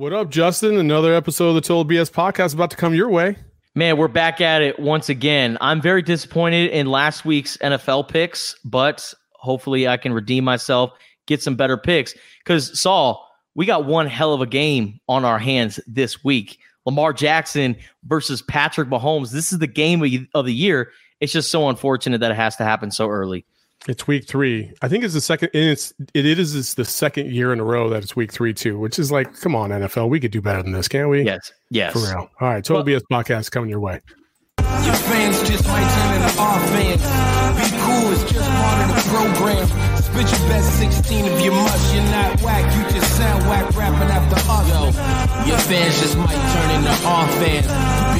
What up, Justin? Another episode of the Total BS podcast about to come your way. Man, we're back at it once again. I'm very disappointed in last week's NFL picks, but hopefully I can redeem myself, get some better picks. Because, Saul, we got one hell of a game on our hands this week. Lamar Jackson versus Patrick Mahomes. This is the game of the year. It's just so unfortunate that it has to happen so early. It's week three. I think it's the second. It's it is it's the second year in a row that it's week three too, which is like, come on, NFL, we could do better than this, can't we? Yes, yes. For real. All right, Total well, BS podcast coming your way. Your fans just might turn into our fans. Be cool, it's just part of the program. Spit your best 16 if you must. You're not whack, you just sound whack rapping after us. Yo, your fans just might turn into our fans.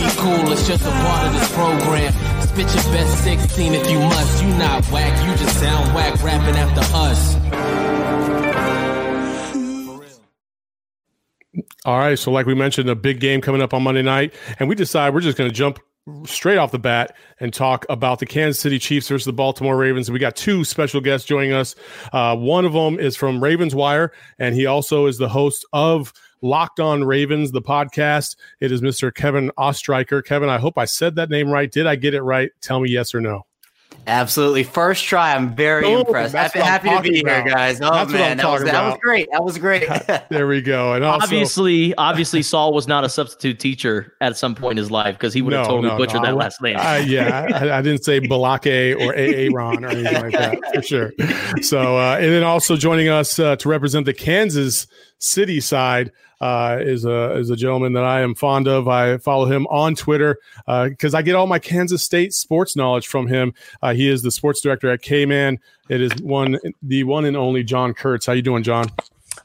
Be cool, it's just a part of this program. Spit your best 16 if you must. You not whack, you just sound whack rapping after us. All right, so like we mentioned, a big game coming up on Monday night, and we decide we're just going to jump straight off the bat and talk about the Kansas City Chiefs versus the Baltimore Ravens. We got two special guests joining us. Uh, one of them is from Ravens Wire, and he also is the host of Locked On Ravens, the podcast. It is Mr. Kevin Oestreicher. Kevin, I hope I said that name right. Did I get it right? Tell me yes or no. Absolutely. First try. I'm very oh, impressed. Happy, happy to be about. here, guys. Oh, that's man. That was, that was, great. That was great. there we go. And also, obviously, obviously, Saul was not a substitute teacher at some point in his life because he would have no, totally no, butchered no. that last name. Uh, yeah, I, I, didn't say Balake or Aaron or anything like that for sure. So, uh, and then also joining us uh, to represent the Kansas City side uh, is a is a gentleman that I am fond of. I follow him on Twitter because uh, I get all my Kansas State sports knowledge from him. Uh, he is the sports director at KMAN. It is one the one and only John Kurtz. How you doing, John?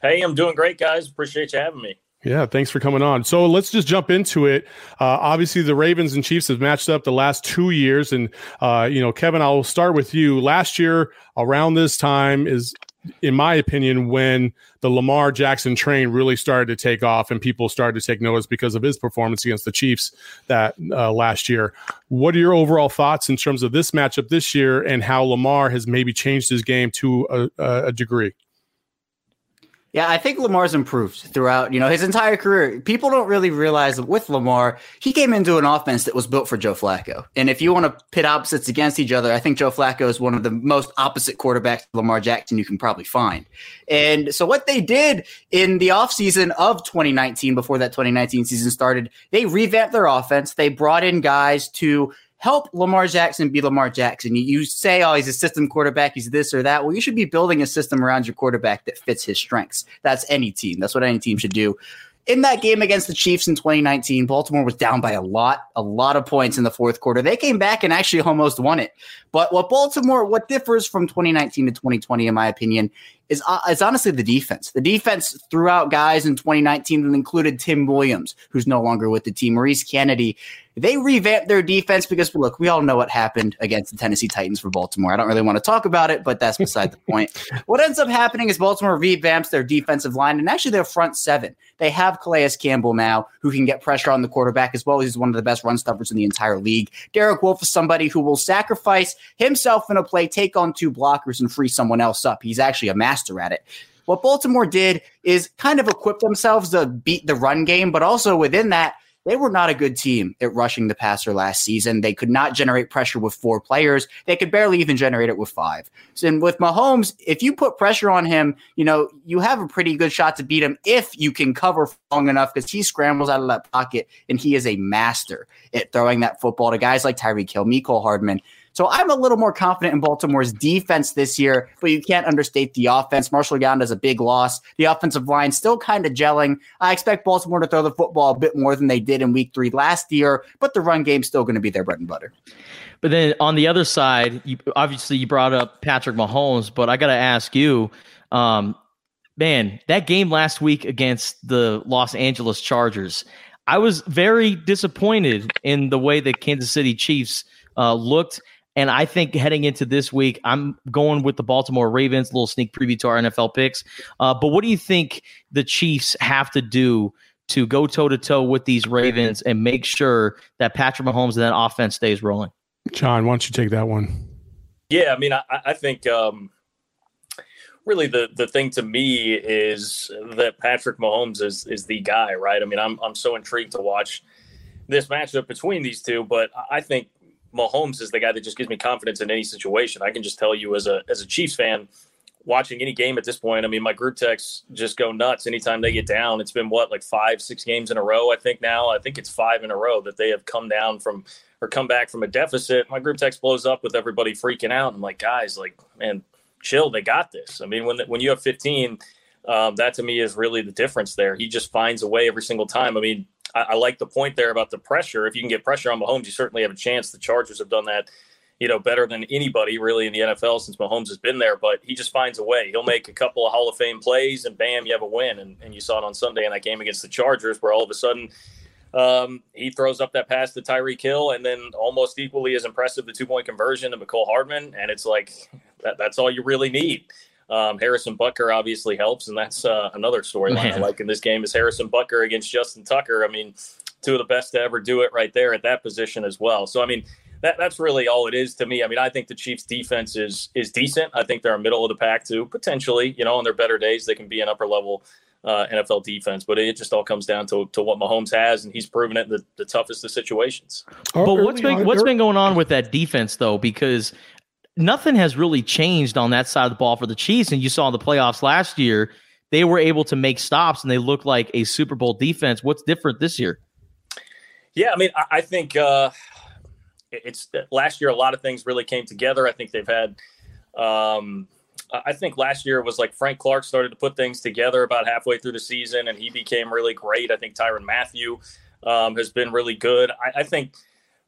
Hey, I'm doing great, guys. Appreciate you having me. Yeah, thanks for coming on. So let's just jump into it. Uh, obviously, the Ravens and Chiefs have matched up the last two years, and uh, you know, Kevin, I'll start with you. Last year, around this time, is in my opinion, when the Lamar Jackson train really started to take off and people started to take notice because of his performance against the Chiefs that uh, last year. What are your overall thoughts in terms of this matchup this year and how Lamar has maybe changed his game to a, a degree? Yeah, I think Lamar's improved throughout, you know, his entire career. People don't really realize with Lamar, he came into an offense that was built for Joe Flacco. And if you want to pit opposites against each other, I think Joe Flacco is one of the most opposite quarterbacks to Lamar Jackson you can probably find. And so what they did in the offseason of 2019 before that 2019 season started, they revamped their offense. They brought in guys to help Lamar Jackson be Lamar Jackson. You, you say, oh, he's a system quarterback, he's this or that. Well, you should be building a system around your quarterback that fits his strengths. That's any team. That's what any team should do in that game against the Chiefs in 2019, Baltimore was down by a lot, a lot of points in the fourth quarter. They came back and actually almost won it. But what Baltimore, what differs from 2019 to 2020, in my opinion, is, uh, is honestly the defense. The defense threw out guys in 2019 that included Tim Williams, who's no longer with the team, Maurice Kennedy. They revamped their defense because, look, we all know what happened against the Tennessee Titans for Baltimore. I don't really want to talk about it, but that's beside the point. What ends up happening is Baltimore revamps their defensive line and actually their front seven. They have Calais Campbell now, who can get pressure on the quarterback as well. As he's one of the best run stuffers in the entire league. Derek Wolfe is somebody who will sacrifice himself in a play, take on two blockers, and free someone else up. He's actually a master at it. What Baltimore did is kind of equip themselves to beat the run game, but also within that, they were not a good team at rushing the passer last season. They could not generate pressure with four players. They could barely even generate it with five. So, and with Mahomes, if you put pressure on him, you know, you have a pretty good shot to beat him if you can cover long enough because he scrambles out of that pocket and he is a master at throwing that football to guys like Tyreek Hill, Mecole Hardman. So I'm a little more confident in Baltimore's defense this year, but you can't understate the offense. Marshall Yanda is a big loss. The offensive line still kind of gelling. I expect Baltimore to throw the football a bit more than they did in week three last year, but the run game's still going to be their bread and butter. But then on the other side, you, obviously you brought up Patrick Mahomes, but I got to ask you, um, man, that game last week against the Los Angeles Chargers, I was very disappointed in the way the Kansas City Chiefs uh, looked and I think heading into this week, I'm going with the Baltimore Ravens. A little sneak preview to our NFL picks. Uh, but what do you think the Chiefs have to do to go toe to toe with these Ravens and make sure that Patrick Mahomes and that offense stays rolling? John, why don't you take that one? Yeah, I mean, I, I think um, really the the thing to me is that Patrick Mahomes is is the guy, right? I mean, I'm I'm so intrigued to watch this matchup between these two, but I think Mahomes is the guy that just gives me confidence in any situation. I can just tell you as a as a Chiefs fan, watching any game at this point. I mean, my group texts just go nuts anytime they get down. It's been what like five, six games in a row. I think now. I think it's five in a row that they have come down from or come back from a deficit. My group text blows up with everybody freaking out. I'm like, guys, like, man, chill. They got this. I mean, when when you have 15, um, that to me is really the difference there. He just finds a way every single time. I mean, I, I like the point there about the pressure. If you can get pressure on Mahomes, you certainly have a chance. The Chargers have done that you know, better than anybody really in the NFL since Mahomes has been there. But he just finds a way. He'll make a couple of Hall of Fame plays, and bam, you have a win. And, and you saw it on Sunday in that game against the Chargers, where all of a sudden um, he throws up that pass to Tyreek Hill, and then almost equally as impressive the two point conversion to Mecole Hardman. And it's like that, that's all you really need. Um, Harrison Butker obviously helps, and that's uh, another storyline I like in this game is Harrison Butker against Justin Tucker. I mean, two of the best to ever do it right there at that position as well. So I mean, that, that's really all it is to me. I mean, I think the Chiefs' defense is is decent. I think they're a middle of the pack too. Potentially, you know, on their better days, they can be an upper level uh, NFL defense. But it just all comes down to, to what Mahomes has, and he's proven it in the, the toughest of situations. But what's been what's been going on with that defense though? Because nothing has really changed on that side of the ball for the Chiefs. And you saw in the playoffs last year, they were able to make stops and they look like a Super Bowl defense. What's different this year? Yeah, I mean, I, I think uh, it's last year a lot of things really came together. I think they've had. Um, I think last year was like Frank Clark started to put things together about halfway through the season, and he became really great. I think Tyrann Mathieu um, has been really good. I, I, think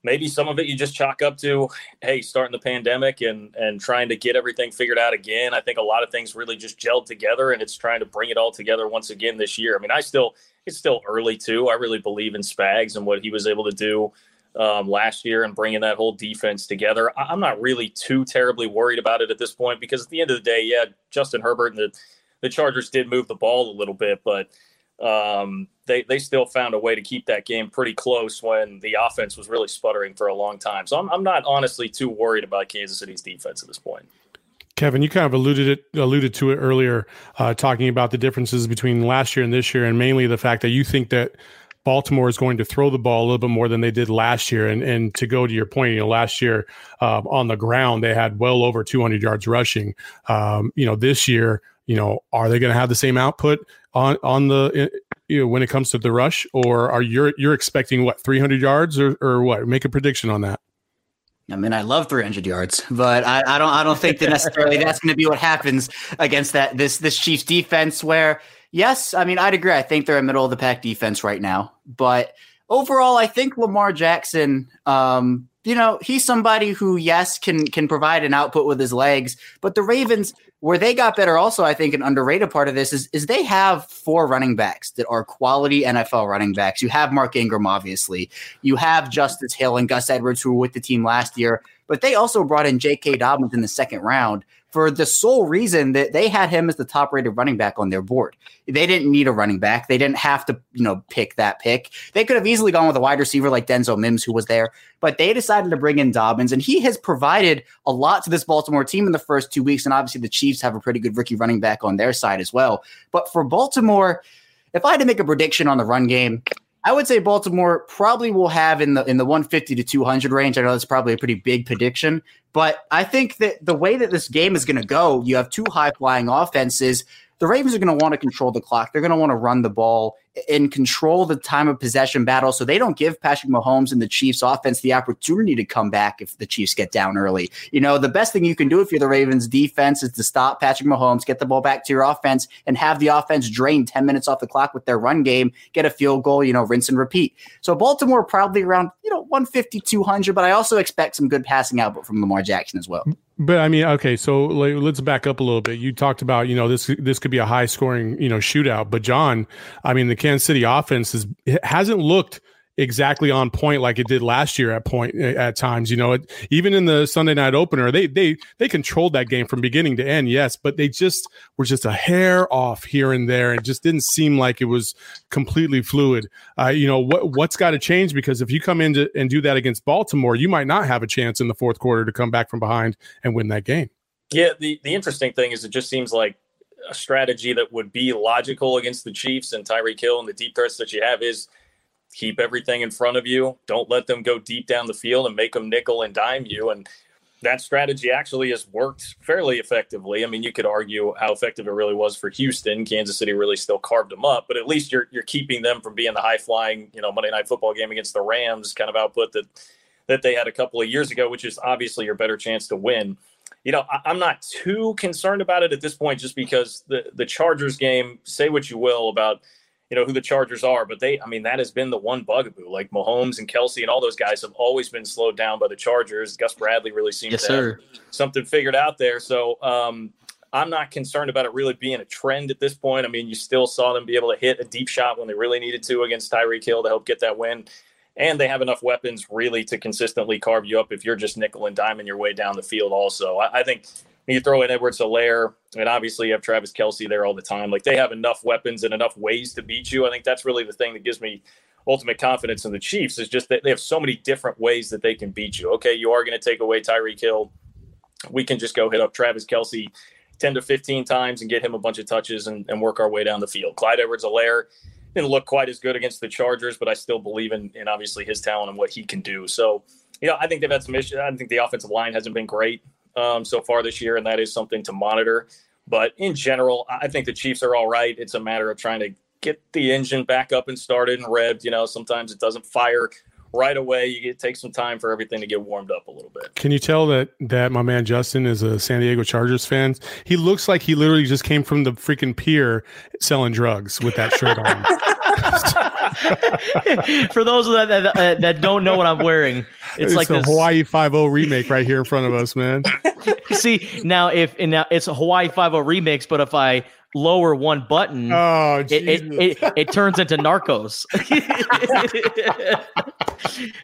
maybe some of it you just chalk up to, hey, starting the pandemic and and trying to get everything figured out again. I think a lot of things really just gelled together, and it's trying to bring it all together once again this year. I mean, I still it's still early too. I really believe in Spags and what he was able to do um, last year and bringing that whole defense together. I- am not really too terribly worried about it at this point because at the end of the day, yeah, Justin Herbert and the, the Chargers did move the ball a little bit, but um, they, they still found a way to keep that game pretty close when the offense was really sputtering for a long time. So I'm, I'm not honestly too worried about Kansas City's defense at this point. Kevin, you kind of alluded it alluded to it earlier, uh, talking about the differences between last year and this year, and mainly the fact that you think that Baltimore is going to throw the ball a little bit more than they did last year. And and to go to your point, you know, last year uh, on the ground they had well over 200 yards rushing. Um, you know, this year, you know, are they going to have the same output on on the you know when it comes to the rush, or are you you're expecting what 300 yards or or what? Make a prediction on that. I mean, I love 300 yards, but I, I don't. I don't think that necessarily that's going to be what happens against that this this Chiefs defense. Where yes, I mean, I'd agree. I think they're a middle of the pack defense right now. But overall, I think Lamar Jackson, um, you know, he's somebody who, yes, can can provide an output with his legs. But the Ravens, where they got better, also, I think an underrated part of this is is they have four running backs that are quality NFL running backs. You have Mark Ingram, obviously. You have Justice Hill and Gus Edwards, who were with the team last year. But they also brought in J.K. Dobbins in the second round for the sole reason that they had him as the top rated running back on their board. They didn't need a running back. They didn't have to, you know, pick that pick. They could have easily gone with a wide receiver like Denzel Mims, who was there, but they decided to bring in Dobbins, and he has provided a lot to this Baltimore team in the first two weeks. And obviously, the Chiefs have a pretty good rookie running back on their side as well. But for Baltimore, if I had to make a prediction on the run game, I would say Baltimore probably will have in the in the 150 to 200 range. I know that's probably a pretty big prediction, but I think that the way that this game is going to go, you have two high flying offenses the Ravens are going to want to control the clock. They're going to want to run the ball and control the time of possession battle so they don't give Patrick Mahomes and the Chiefs offense the opportunity to come back if the Chiefs get down early. You know, the best thing you can do if you're the Ravens defense is to stop Patrick Mahomes, get the ball back to your offense and have the offense drain 10 minutes off the clock with their run game, get a field goal, you know, rinse and repeat. So Baltimore probably around, you know, 150, 200, but I also expect some good passing output from Lamar Jackson as well. But I mean, okay, so let's back up a little bit. You talked about, you know, this this could be a high scoring, you know, shootout. But John, I mean, the Kansas City offense is hasn't looked exactly on point like it did last year at point at times. You know, it, even in the Sunday night opener, they they they controlled that game from beginning to end. Yes, but they just were just a hair off here and there, and just didn't seem like it was completely fluid. Uh, you know what what's got to change because if you come in to, and do that against Baltimore, you might not have a chance in the fourth quarter to come back from behind and win that game. Yeah, the the interesting thing is it just seems like a strategy that would be logical against the Chiefs and Tyreek Hill and the deep threats that you have is keep everything in front of you. Don't let them go deep down the field and make them nickel and dime you. And that strategy actually has worked fairly effectively. I mean, you could argue how effective it really was for Houston. Kansas City really still carved them up, but at least you're you're keeping them from being the high flying, you know, Monday night football game against the Rams kind of output that that they had a couple of years ago, which is obviously your better chance to win. You know, I, I'm not too concerned about it at this point, just because the the Chargers game. Say what you will about you know who the Chargers are, but they, I mean, that has been the one bugaboo. Like Mahomes and Kelce and all those guys have always been slowed down by the Chargers. Gus Bradley really seems Yes, to sir. have something figured out there. So um, I'm not concerned about it really being a trend at this point. I mean, you still saw them be able to hit a deep shot when they really needed to against Tyreek Hill to help get that win. And they have enough weapons really to consistently carve you up if you're just nickel and diming your way down the field. Also, I, I think you throw in Edwards-Helaire, and obviously you have Travis Kelce there all the time. Like they have enough weapons and enough ways to beat you. I think that's really the thing that gives me ultimate confidence in the Chiefs is just that they have so many different ways that they can beat you. Okay, you are going to take away Tyreek Hill. We can just go hit up Travis Kelce 10 to 15 times and get him a bunch of touches and, and work our way down the field. Clyde Edwards-Helaire didn't look quite as good against the Chargers, but I still believe in, in obviously his talent and what he can do. So, you know, I think they've had some issues. I think the offensive line hasn't been great um, so far this year, and that is something to monitor. But in general, I think the Chiefs are all right. It's a matter of trying to get the engine back up and started and revved. You know, sometimes it doesn't fire right away. You get take some time for everything to get warmed up a little bit. Can you tell that that my man Justin is a San Diego Chargers fan? He looks like he literally just came from the freaking pier selling drugs with that shirt on. For those that, that uh, that don't know what I'm wearing, it's, It's, like a this. Hawaii Five O remake right here in front of us, man. See now, if and now it's a Hawaii Five O remix, but if I lower one button, Oh, it, it, it, it turns into Narcos.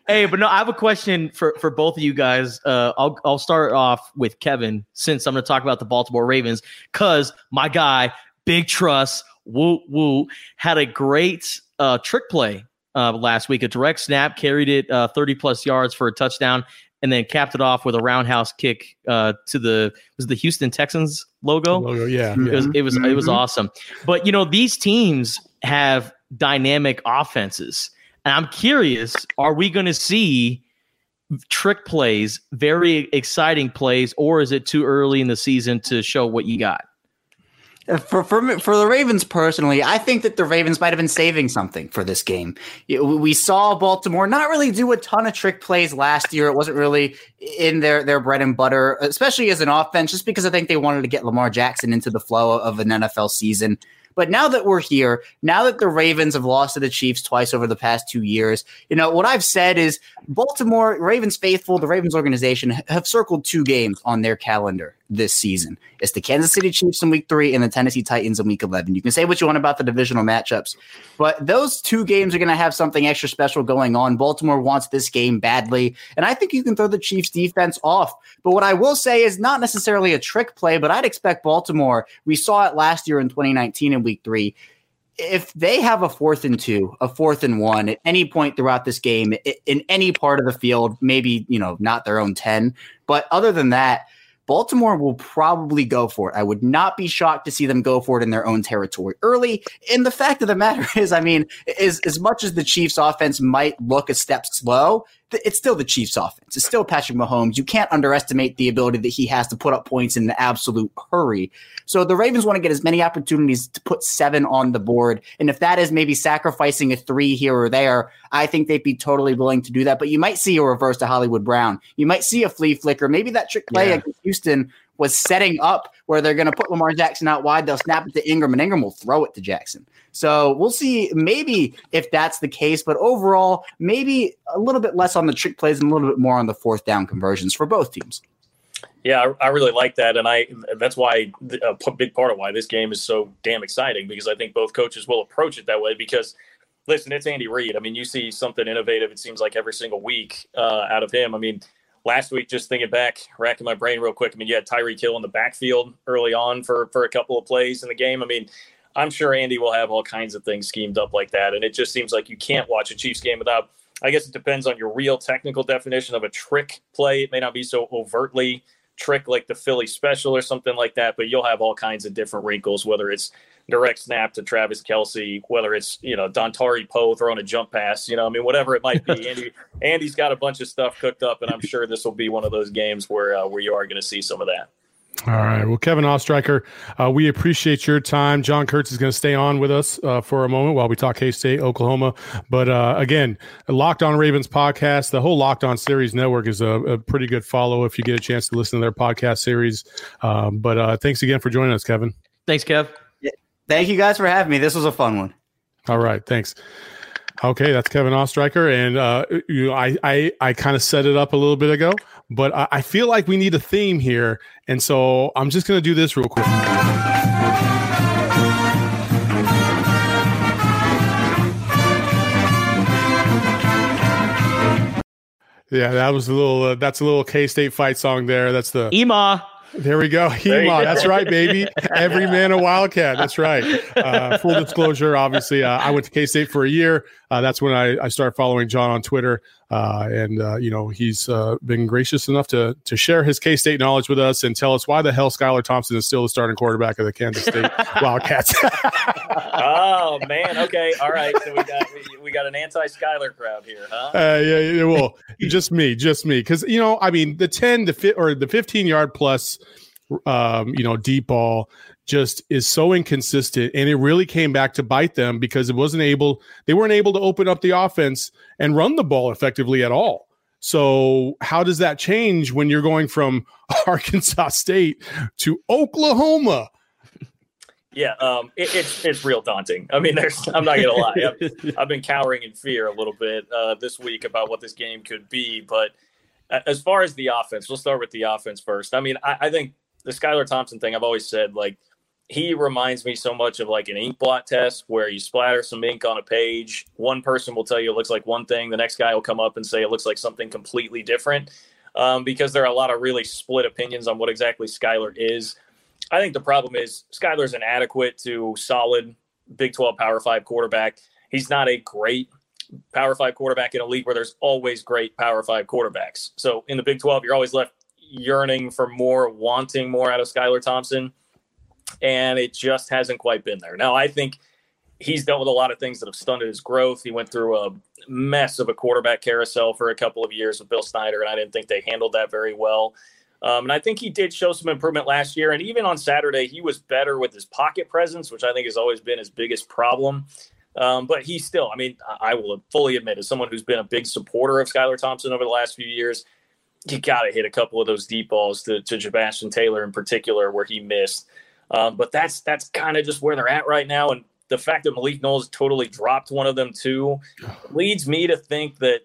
hey, but no, I have a question for, for both of you guys. Uh, I'll I'll start off with Kevin since I'm going to talk about the Baltimore Ravens because my guy, big trust, woo woo, had a great uh, trick play uh, last week. A direct snap carried it uh, 30 plus yards for a touchdown. And then capped it off with a roundhouse kick uh, to the was the Houston Texans logo. Logo, yeah, It was it was it was awesome. But you know, these teams have dynamic offenses. And I'm curious, are we going to see trick plays, very exciting plays, or is it too early in the season to show what you got? Uh, For for for the Ravens personally, I think that the Ravens might have been saving something for this game. We saw Baltimore not really do a ton of trick plays last year. It wasn't really in their their bread and butter, especially as an offense, just because I think they wanted to get Lamar Jackson into the flow of an NFL season. But now that we're here, now that the Ravens have lost to the Chiefs twice over the past two years, you know what I've said is Baltimore Ravens faithful, the Ravens organization have circled two games on their calendar this season. It's the Kansas City Chiefs in week three and the Tennessee Titans in week 11. You can say what you want about the divisional matchups, but those two games are going to have something extra special going on. Baltimore wants this game badly, and I think you can throw the Chiefs defense off. But what I will say is not necessarily a trick play, but I'd expect Baltimore. We saw it last year in 2019 in week three if they have a fourth and two, a fourth and one at any point throughout this game, in any part of the field, maybe, you know, not their own 10, but other than that, Baltimore will probably go for it. I would not be shocked to see them go for it in their own territory early. And the fact of the matter is, I mean, is as much as the Chiefs offense might look a step slow, it's still the Chiefs offense. It's still Patrick Mahomes. You can't underestimate the ability that he has to put up points in an absolute hurry. So the Ravens want to get as many opportunities to put seven on the board. And if that is maybe sacrificing a three here or there, I think they'd be totally willing to do that. But you might see a reverse to Hollywood Brown. You might see a flea flicker. Maybe that trick play Yeah. against Houston was setting up where they're going to put Lamar Jackson out wide. They'll snap it to Ingram, and Ingram will throw it to Jackson. So we'll see maybe if that's the case. But overall, maybe a little bit less on the trick plays and a little bit more on the fourth down conversions for both teams. Yeah, I, I really like that, and I that's why a big part of why this game is so damn exciting because I think both coaches will approach it that way. Because listen, it's Andy Reid. I mean, you see something innovative. It seems like every single week uh, out of him. I mean, last week, just thinking back, racking my brain real quick. I mean, you had Tyreek Hill in the backfield early on for for a couple of plays in the game. I mean. I'm sure Andy will have all kinds of things schemed up like that. And it just seems like you can't watch a Chiefs game without, I guess it depends on your real technical definition of a trick play. It may not be so overtly trick like the Philly special or something like that, but you'll have all kinds of different wrinkles, whether it's direct snap to Travis Kelce, whether it's, you know, Dontari Poe throwing a jump pass, you know, I mean, whatever it might be. Andy, Andy's got a bunch of stuff cooked up, and I'm sure this will be one of those games where, uh, where you are going to see some of that. All right. Well, Kevin Oestreicher, uh, we appreciate your time. John Kurtz is going to stay on with us uh, for a moment while we talk K State, Oklahoma. But uh, again, Locked On Ravens podcast, the whole Locked On series network is a, a, pretty good follow if you get a chance to listen to their podcast series. Um, but uh, thanks again for joining us, Kevin. Thanks, Kev. Yeah. Thank you guys for having me. This was a fun one. All right. Thanks. Okay, that's Kevin Oestreicher, and uh, you know, I I, I kind of set it up a little bit ago, but I, I feel like we need a theme here, and so I'm just going to do this real quick. Yeah, that was a little. Uh, that's a little K State fight song there. That's the EMA. There we go. HEMA. That's right, baby. Every man a Wildcat. That's right. Uh, full disclosure, obviously, uh, I went to K State for a year. Uh, that's when I, I started following John on Twitter. Uh, and, uh, you know, he's uh, been gracious enough to to share his K State knowledge with us and tell us why the hell Skylar Thompson is still the starting quarterback of the Kansas State Wildcats. oh, man. Okay. All right. So we got we got an anti Skylar crowd here, huh? yeah, yeah. Well, just me, just me. Because, you know, I mean, the 10 to fit or the 15 yard plus um, you know, deep ball just is so inconsistent. And it really came back to bite them because it wasn't able, they weren't able to open up the offense and run the ball effectively at all. So, how does that change when you're going from Arkansas State to Oklahoma? Yeah, um, it, it's it's real daunting. I mean, there's I'm not gonna lie, I've, I've been cowering in fear a little bit uh, this week about what this game could be. But as far as the offense, we'll start with the offense first. I mean, I, I think the Skylar Thompson thing, I've always said like he reminds me so much of like an ink blot test where you splatter some ink on a page. One person will tell you it looks like one thing, the next guy will come up and say it looks like something completely different. Um, because there are a lot of really split opinions on what exactly Skylar is. I think the problem is Skylar's inadequate to solid Big 12 Power 5 quarterback. He's not a great Power 5 quarterback in a league where there's always great Power 5 quarterbacks. So in the Big 12, you're always left yearning for more, wanting more out of Skylar Thompson, and it just hasn't quite been there. Now, I think he's dealt with a lot of things that have stunted his growth. He went through a mess of a quarterback carousel for a couple of years with Bill Snyder, and I didn't think they handled that very well. Um, and I think he did show some improvement last year. And even on Saturday, he was better with his pocket presence, which I think has always been his biggest problem. Um, but he still, I mean, I will fully admit, as someone who's been a big supporter of Skylar Thompson over the last few years, you got to hit a couple of those deep balls to, to Sebastian Taylor in particular, where he missed. Um, but that's that's kind of just where they're at right now. And the fact that Malik Knowles totally dropped one of them too leads me to think that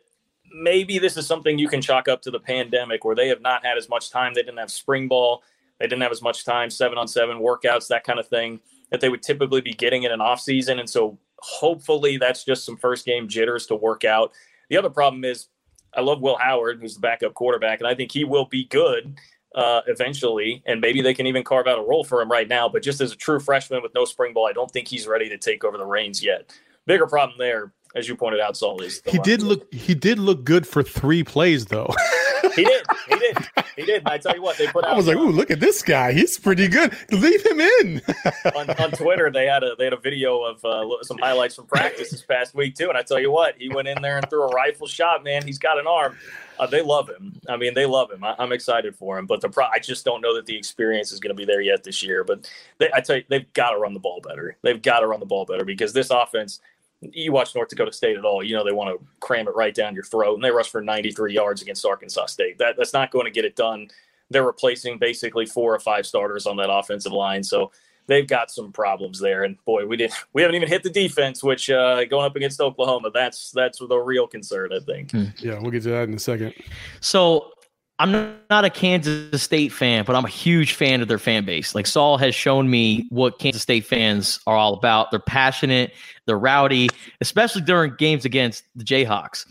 maybe this is something you can chalk up to the pandemic, where they have not had as much time. They didn't have spring ball. They didn't have as much time, seven on seven workouts, that kind of thing, that they would typically be getting in an off season. And so hopefully that's just some first game jitters to work out. The other problem is I love Will Howard, who's the backup quarterback, and I think he will be good uh, eventually. And maybe they can even carve out a role for him right now. But just as a true freshman with no spring ball, I don't think he's ready to take over the reins yet. Bigger problem there, as you pointed out, Saul is he did look he did look good for three plays though. he did. He did. He did. And I tell you what, they put out. I was like, "Ooh, look at this guy! He's pretty good. Leave him in." on, on, Twitter, they had a they had a video of uh, some highlights from practice this past week too. And I tell you what, he went in there and threw a rifle shot. Man, he's got an arm. Uh, they love him. I mean, they love him. I, am excited for him. But the pro- I just don't know that the experience is going to be there yet this year. But they, I tell you, they've got to run the ball better. They've got to run the ball better because this offense you watch North Dakota State at all, you know they want to cram it right down your throat, and they rush for 93 yards against Arkansas State. That that's not going to get it done. They're replacing basically four or five starters on that offensive line, so they've got some problems there. And boy, we didn't we haven't even hit the defense, which uh, going up against Oklahoma, that's that's the real concern, I think. Hmm. Yeah, we'll get to that in a second. So I'm not a Kansas State fan, but I'm a huge fan of their fan base. Like Saul has shown me what Kansas State fans are all about. They're passionate, they're rowdy, especially during games against the Jayhawks.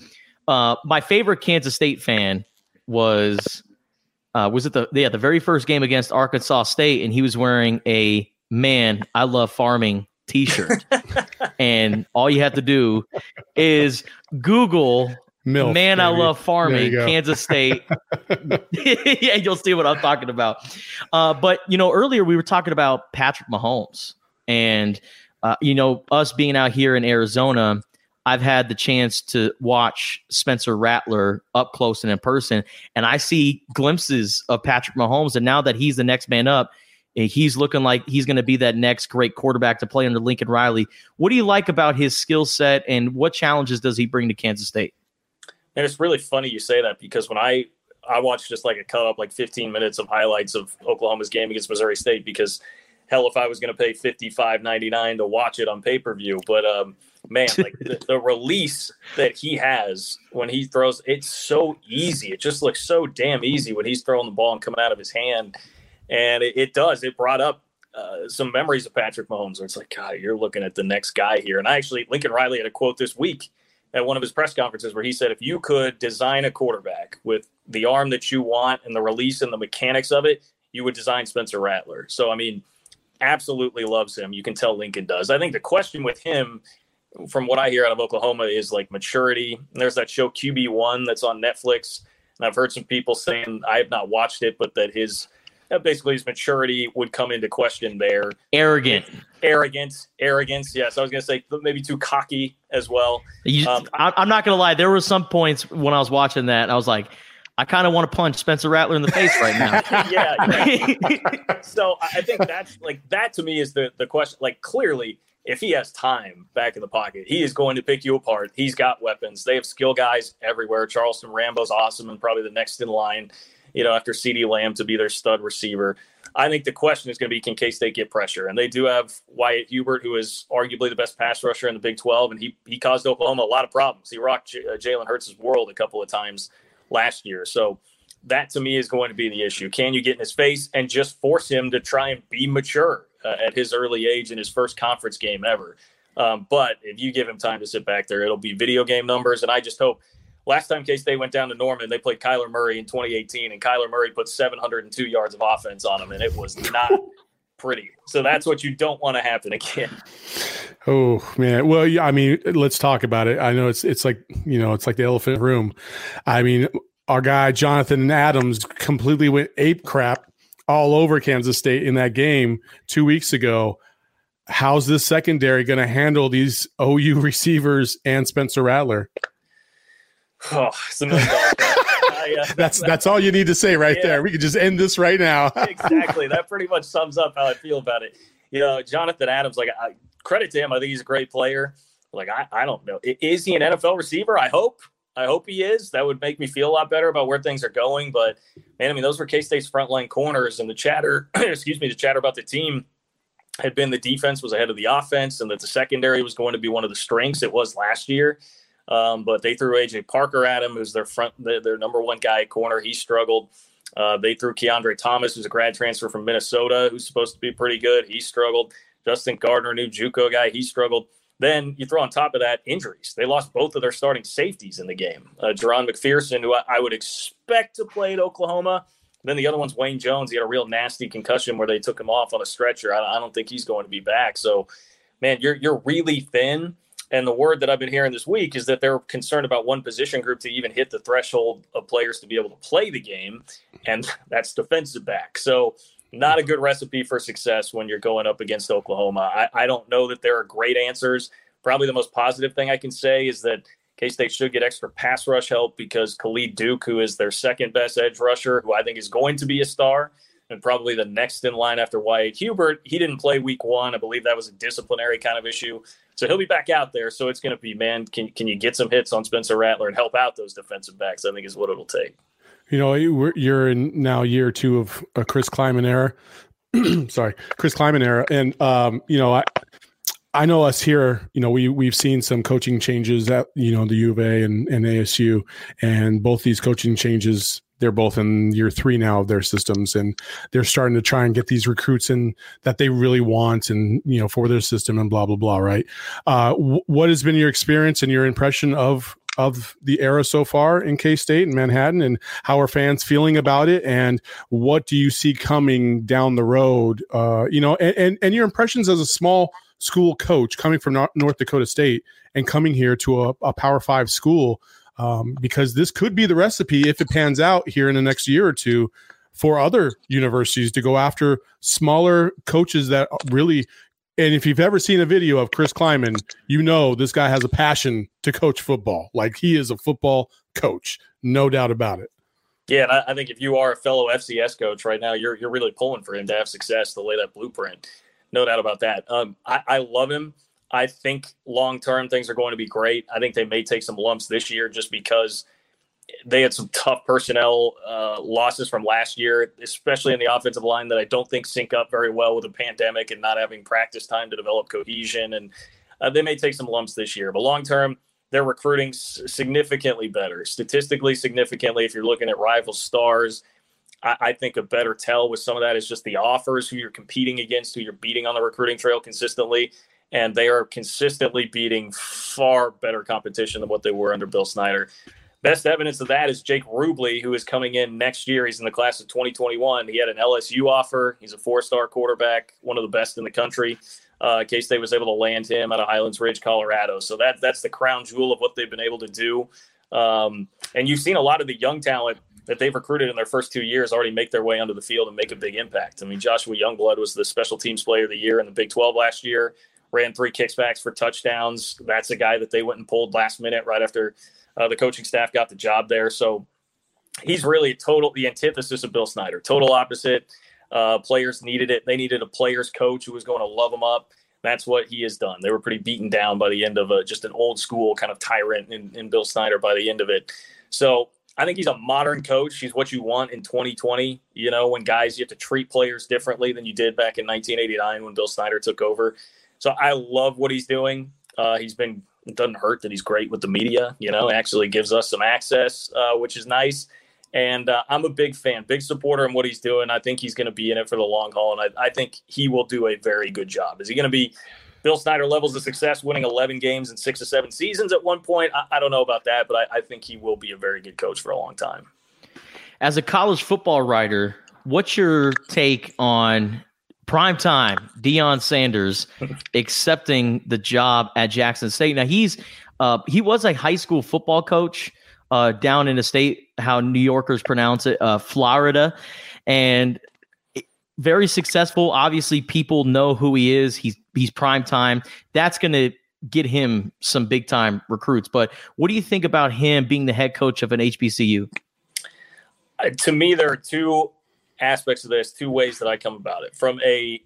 Uh, my favorite Kansas State fan was uh, was it the yeah the very first game against Arkansas State, and he was wearing a "Man, I love farming" T-shirt, and all you have to do is Google Milf, Man, I love farming. Kansas State. yeah, you'll see what I'm talking about. Uh, but you know, earlier we were talking about Patrick Mahomes, and uh, you know, us being out here in Arizona, I've had the chance to watch Spencer Rattler up close and in person, and I see glimpses of Patrick Mahomes. And now that he's the next man up, eh, he's looking like he's going to be that next great quarterback to play under Lincoln Riley. What do you like about his skill set, and what challenges does he bring to Kansas State? And it's really funny you say that because when I I watched just like a cut up like 15 minutes of highlights of Oklahoma's game against Missouri State because hell if I was going to pay 55.99 to watch it on pay-per-view but um man like the, the release that he has when he throws it's so easy. It just looks so damn easy when he's throwing the ball and coming out of his hand. And it, it does. It brought up uh, some memories of Patrick Mahomes where it's like God you're looking at the next guy here. And I actually Lincoln Riley had a quote this week at one of his press conferences where he said, if you could design a quarterback with the arm that you want and the release and the mechanics of it, you would design Spencer Rattler. So, I mean, absolutely loves him. You can tell Lincoln does. I think the question with him, from what I hear out of Oklahoma, is like maturity. And there's that show QB1 that's on Netflix. And I've heard some people saying, I have not watched it, but that his that basically his maturity would come into question there. Arrogant. Arrogance, arrogance. Yes, I was going to say maybe too cocky as well. You, Um, I, I'm not gonna lie. There were some points when I was watching that, I was like, I kind of want to punch Spencer Rattler in the face right now. yeah, yeah. so I I think that's like that to me is the the question. Like clearly, if he has time back in the pocket, he is going to pick you apart. He's got weapons. They have skill guys everywhere. Charleston Rambo's awesome and probably the next in line. You know, after CeeDee Lamb to be their stud receiver. I think the question is going to be can K State get pressure? And they do have Wyatt Hubert, who is arguably the best pass rusher in the Big 12, and he he caused Oklahoma a lot of problems. He rocked J- uh, Jalen Hurts' world a couple of times last year. So that to me is going to be the issue. Can you get in his face and just force him to try and be mature uh, at his early age in his first conference game ever? Um, but if you give him time to sit back there, it'll be video game numbers. And I just hope last time K State went down to Norman, they played Kyler Murray in 2018, and Kyler Murray put 702 yards of offense on him, and it was not pretty. So that's what you don't want to happen again. Oh man. Well, yeah, I mean, let's talk about it. I know it's it's like you know it's like the elephant room. I mean, our guy Jonathan Adams completely went ape crap all over Kansas State in that game two weeks ago. How's this secondary going to handle these OU receivers and Spencer Rattler? Oh, it's a million dollar. I, uh, That's that's all you need to say right Yeah. there. We could just end this right now. exactly. That pretty much sums up how I feel about it. You know, Jonathan Adams, like I, credit to him. I think he's a great player. Like I, I don't know. Is he an NFL receiver? I hope. I hope he is. That would make me feel a lot better about where things are going. But man, I mean, those were K State's frontline corners, and the chatter, excuse me, the chatter about the team had been the defense was ahead of the offense, and that the secondary was going to be one of the strengths. It was last year. Um, but they threw AJ Parker at him, who's their front, their, their number one guy at corner. He struggled. Uh, they threw Kiondre Thomas, who's a grad transfer from Minnesota, who's supposed to be pretty good. He struggled. Justin Gardner, new JUCO guy, he struggled. Then you throw on top of that injuries. They lost both of their starting safeties in the game. Uh, Jahron McPherson, who I, I would expect to play at Oklahoma. Then the other one's Wayne Jones. He had a real nasty concussion where they took him off on a stretcher. I, I don't think he's going to be back. So, man, you're you're really thin. And the word that I've been hearing this week is that they're concerned about one position group to even hit the threshold of players to be able to play the game, and that's defensive back. So, not a good recipe for success when you're going up against Oklahoma. I, I don't know that there are great answers. Probably the most positive thing I can say is that K State should get extra pass rush help because Khalid Duke, who is their second best edge rusher, who I think is going to be a star, and probably the next in line after Wyatt Hubert. He didn't play week one. I believe that was a disciplinary kind of issue. So he'll be back out there. So it's going to be, man, can, can you get some hits on Spencer Rattler and help out those defensive backs? I think is what it'll take. You know, you're in now year two of a Chris Klieman era. Sorry, Chris Klieman era, and um, you know, I I know us here. You know, we we've seen some coaching changes at you know the U of A and, and ASU, and both these coaching changes. They're both in year three now of their systems, and they're starting to try and get these recruits in that they really want, and you know, for their system, and blah blah blah. Right? Uh, wh- what has been your experience and your impression of of the era so far in K State and Manhattan, and how are fans feeling about it, and what do you see coming down the road? Uh, you know, and, and and your impressions as a small school coach coming from North Dakota State and coming here to a, a Power Five school. Um, because this could be the recipe if it pans out here in the next year or two for other universities to go after smaller coaches that really. And if you've ever seen a video of Chris Klieman, you know this guy has a passion to coach football. Like he is a football coach, no doubt about it. Yeah, and I, I, think if you are a fellow FCS coach right now, you're you're really pulling for him to have success to lay that blueprint. No doubt about that. Um, I, I love him. I think long term things are going to be great. I think they may take some lumps this year just because they had some tough personnel uh, losses from last year, especially in the offensive line that I don't think sync up very well with the pandemic and not having practice time to develop cohesion. And uh, they may take some lumps this year, but long term, they're recruiting significantly better, statistically significantly. If you're looking at rival stars, I, I think a better tell with some of that is just the offers, who you're competing against, who you're beating on the recruiting trail consistently and they are consistently beating far better competition than what they were under Bill Snyder. Best evidence of that is Jake Rubley, who is coming in next year. He's in the class of 2021. He had an LSU offer. He's a four-star quarterback, one of the best in the country. Uh, K State was able to land him out of Highlands Ridge, Colorado. So that that's the crown jewel of what they've been able to do. Um, and you've seen a lot of the young talent that they've recruited in their first two years already make their way onto the field and make a big impact. I mean, Joshua Youngblood was the special teams player of the year in the Big 12 last year ran three kickbacks for touchdowns. That's a guy that they went and pulled last minute right after uh, the coaching staff got the job there. So he's really total the antithesis of Bill Snyder, total opposite. Uh, players needed it. They needed a players coach who was going to love them up. That's what he has done. They were pretty beaten down by the end of a, just an old school kind of tyrant in, in Bill Snyder by the end of it. So I think he's a modern coach. He's what you want in 2020. You know, when guys you have to treat players differently than you did back in 1989 when Bill Snyder took over. So I love what he's doing. Uh, he's been it doesn't hurt that he's great with the media. You know, actually gives us some access, uh, which is nice. And uh, I'm a big fan, big supporter in what he's doing. I think he's going to be in it for the long haul, and I, I think he will do a very good job. Is he going to be Bill Snyder levels of success, winning 11 games in six or seven seasons at one point? I, I don't know about that, but I, I think he will be a very good coach for a long time. As a college football writer, what's your take on prime time, Deion Sanders accepting the job at Jackson State. Now he's uh, he was a high school football coach uh, down in the state, how New Yorkers pronounce it, uh, Florida, and very successful. Obviously, people know who he is. He's he's prime time. That's going to get him some big time recruits. But what do you think about him being the head coach of an HBCU? Uh, to me, there are two aspects of this, two ways that I come about it. From a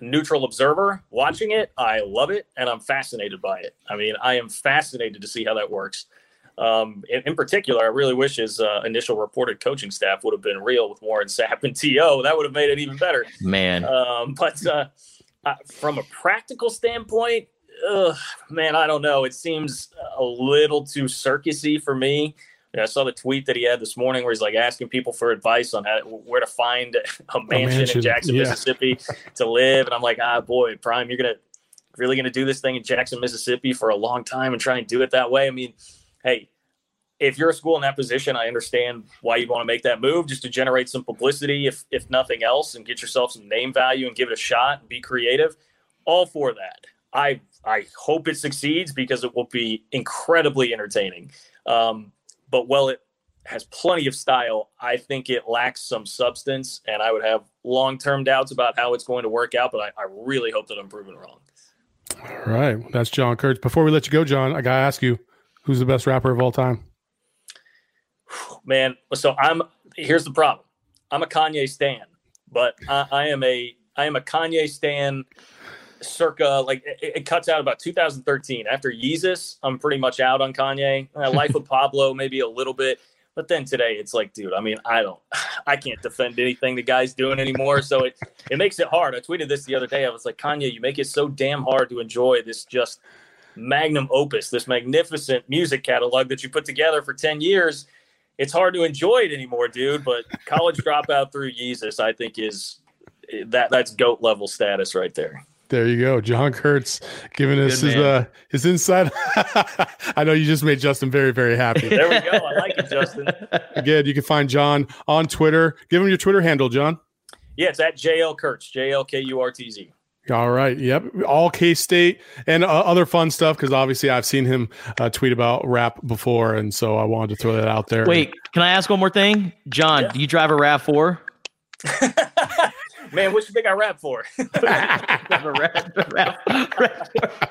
neutral observer watching it, I love it and I'm fascinated by it. I mean, I am fascinated to see how that works. Um, in, in, particular, I really wish his uh, initial reported coaching staff would have been real with Warren Sapp and T.O. That would have made it even better. Man. Um, but uh, from a practical standpoint, ugh, man, I don't know. It seems a little too circusy for me. I saw the tweet that he had this morning where he's like asking people for advice on how, where to find a mansion, a mansion in Jackson, yeah. Mississippi to live. And I'm like, ah, boy, Prime, you're gonna really gonna do this thing in Jackson, Mississippi for a long time and try and do it that way. I mean, hey, if you're a school in that position, I understand why you want to make that move just to generate some publicity, if if nothing else, and get yourself some name value and give it a shot and be creative. All for that. I I hope it succeeds because it will be incredibly entertaining. Um, but while it has plenty of style, I think it lacks some substance, and I would have long term doubts about how it's going to work out. But I, I, really hope that I'm proven wrong. All right, that's John Kurtz. Before we let you go, John, I gotta ask you, who's the best rapper of all time? Man, so I'm here's the problem. I'm a Kanye stan, but I, I am a I am a Kanye stan circa like it, it, cuts out about 2013 after Yeezus. I'm pretty much out on Kanye. Uh, Life of Pablo maybe a little bit, but then today it's like, dude. I mean, I don't, I can't defend anything the guy's doing anymore. So it it makes it hard. I tweeted this the other day. I was like, Kanye, you make it so damn hard to enjoy this just magnum opus, this magnificent music catalog that you put together for 10 years. It's hard to enjoy it anymore, dude. But college dropout through Yeezus, I think is that that's goat level status right there. There you go, John Kurtz giving us his uh, his insight. I know you just made Justin very very happy. there we go. I like it, Justin. Again, you can find John on Twitter. Give him your Twitter handle, John. Yeah, it's at JL Kurtz, J L K U R T Z. All right. Yep. All K State and uh, other fun stuff because obviously I've seen him uh, tweet about rap before, and so I wanted to throw that out there. Wait, can I ask one more thing, John? Yeah. Do you drive a Rav Four? Man, what you think I rap for? Drive a Rav- Rav- Rav-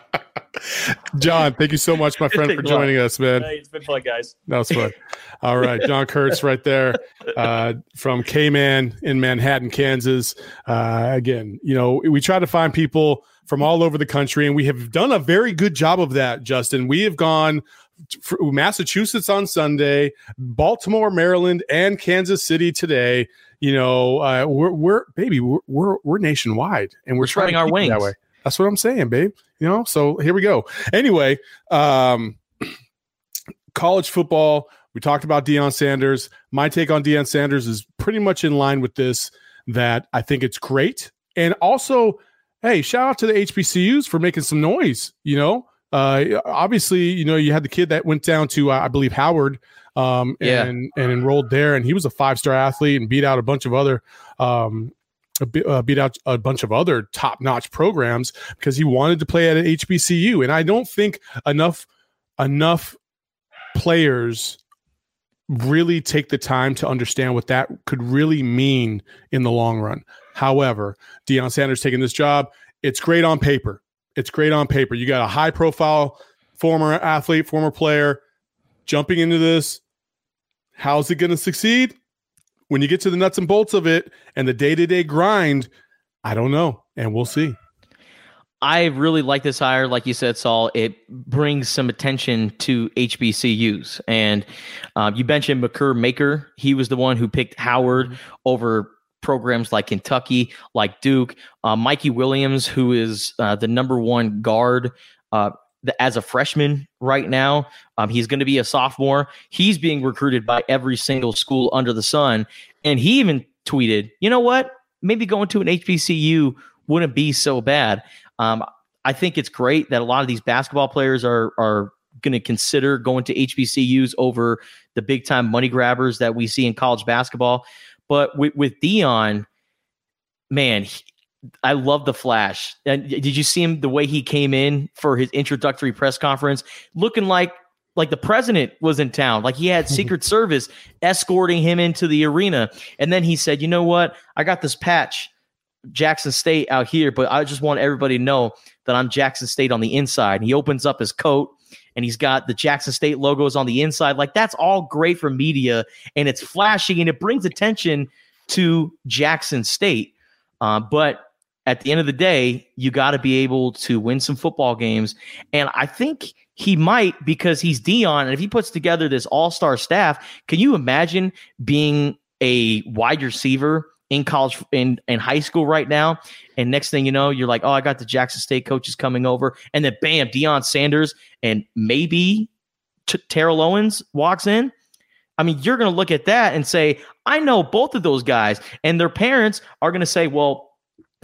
John, thank you so much, my friend, for Thanks a lot. joining us, man. hey, it's been fun, guys. That was fun. All right, John Kurtz, right there uh, from K Man in Manhattan, Kansas. Uh, again, you know, we try to find people from all over the country, and we have done a very good job of that, Justin. We have gone for Massachusetts on Sunday, Baltimore, Maryland, and Kansas City today. You know, uh, we're, we're baby, we're, we're we're nationwide, and we're, We're spreading our it that way. That's what I'm saying, babe. You know, so here we go. Anyway, um, college football. We talked about Deion Sanders. My take on Deion Sanders is pretty much in line with this. That I think it's great, and also, hey, shout out to the HBCUs for making some noise. You know, uh, obviously, you know, you had the kid that went down to uh, I believe Howard, um, Yeah. and and enrolled there, and he was a five star athlete and beat out a bunch of other. Um, uh, beat out a bunch of other top notch programs because he wanted to play at an HBCU, and I don't think enough enough players really take the time to understand what that could really mean in the long run. However, Deion Sanders taking this job, it's great on paper. It's great on paper. You got a high profile former athlete, former player jumping into this. How's it going to succeed? When you get to the nuts and bolts of it and the day to day grind, I don't know. And we'll see. I really like this hire. Like you said, Saul, it brings some attention to HBCUs. And um, you mentioned Makur Maker. He was the one who picked Howard over programs like Kentucky, like Duke. Uh, Mikey Williams, who is uh, the number one guard uh, the, as a freshman right now, um, he's going to be a sophomore. He's being recruited by every single school under the sun. And he even tweeted, you know what? Maybe going to an HBCU wouldn't be so bad. Um, I think it's great that a lot of these basketball players are are going to consider going to HBCUs over the big time money grabbers that we see in college basketball. But with, with Deion, man, he- I love the flash. And did you see him the way he came in for his introductory press conference, looking like like the president was in town, like he had Secret Service escorting him into the arena, and then he said, "You know what? I got this patch." Jackson State out here, but I just want everybody to know that I'm Jackson State on the inside. And he opens up his coat and he's got the Jackson State logos on the inside. Like that's all great for media and it's flashy and it brings attention to Jackson State. Uh, but at the end of the day, you got to be able to win some football games. And I think he might because he's Deion. And if he puts together this all star staff, can you imagine being a wide receiver in college in, in high school right now? And next thing you know, you're like, oh, I got the Jackson State coaches coming over. And then bam, Deion Sanders and maybe T- Terrell Owens walks in. I mean, you're going to look at that and say, I know both of those guys. And their parents are going to say, well,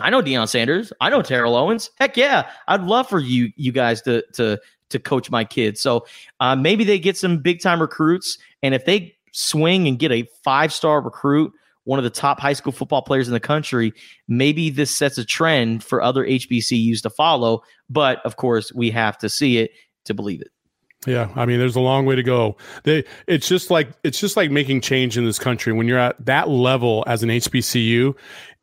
I know Deion Sanders. I know Terrell Owens. Heck yeah, I'd love for you you guys to to to coach my kids. So uh, maybe they get some big time recruits, and if they swing and get a five star recruit, one of the top high school football players in the country, maybe this sets a trend for other HBCUs to follow. But of course, we have to see it to believe it. Yeah, I mean, there's a long way to go. They, it's just like it's just like making change in this country. When you're at that level as an HBCU,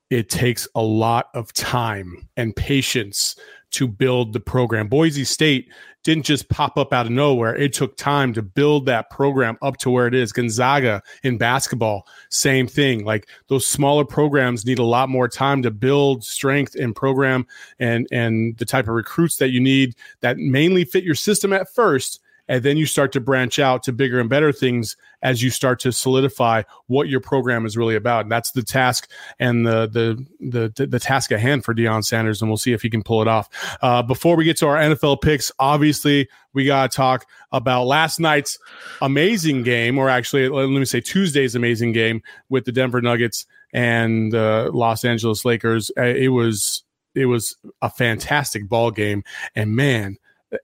it takes a lot of time and patience to build the program. Boise State didn't just pop up out of nowhere. It took time to build that program up to where it is. Gonzaga in basketball, same thing. Like those smaller programs need a lot more time to build strength and program and and the type of recruits that you need that mainly fit your system at first and then you start to branch out to bigger and better things as you start to solidify what your program is really about. And that's the task and the the the the task at hand for Deion Sanders, and we'll see if he can pull it off. Uh, before we get to our NFL picks, obviously we got to talk about last night's amazing game, or actually, let me say Tuesday's amazing game with the Denver Nuggets and uh, Los Angeles Lakers. Uh, It was it was a fantastic ball game, and man.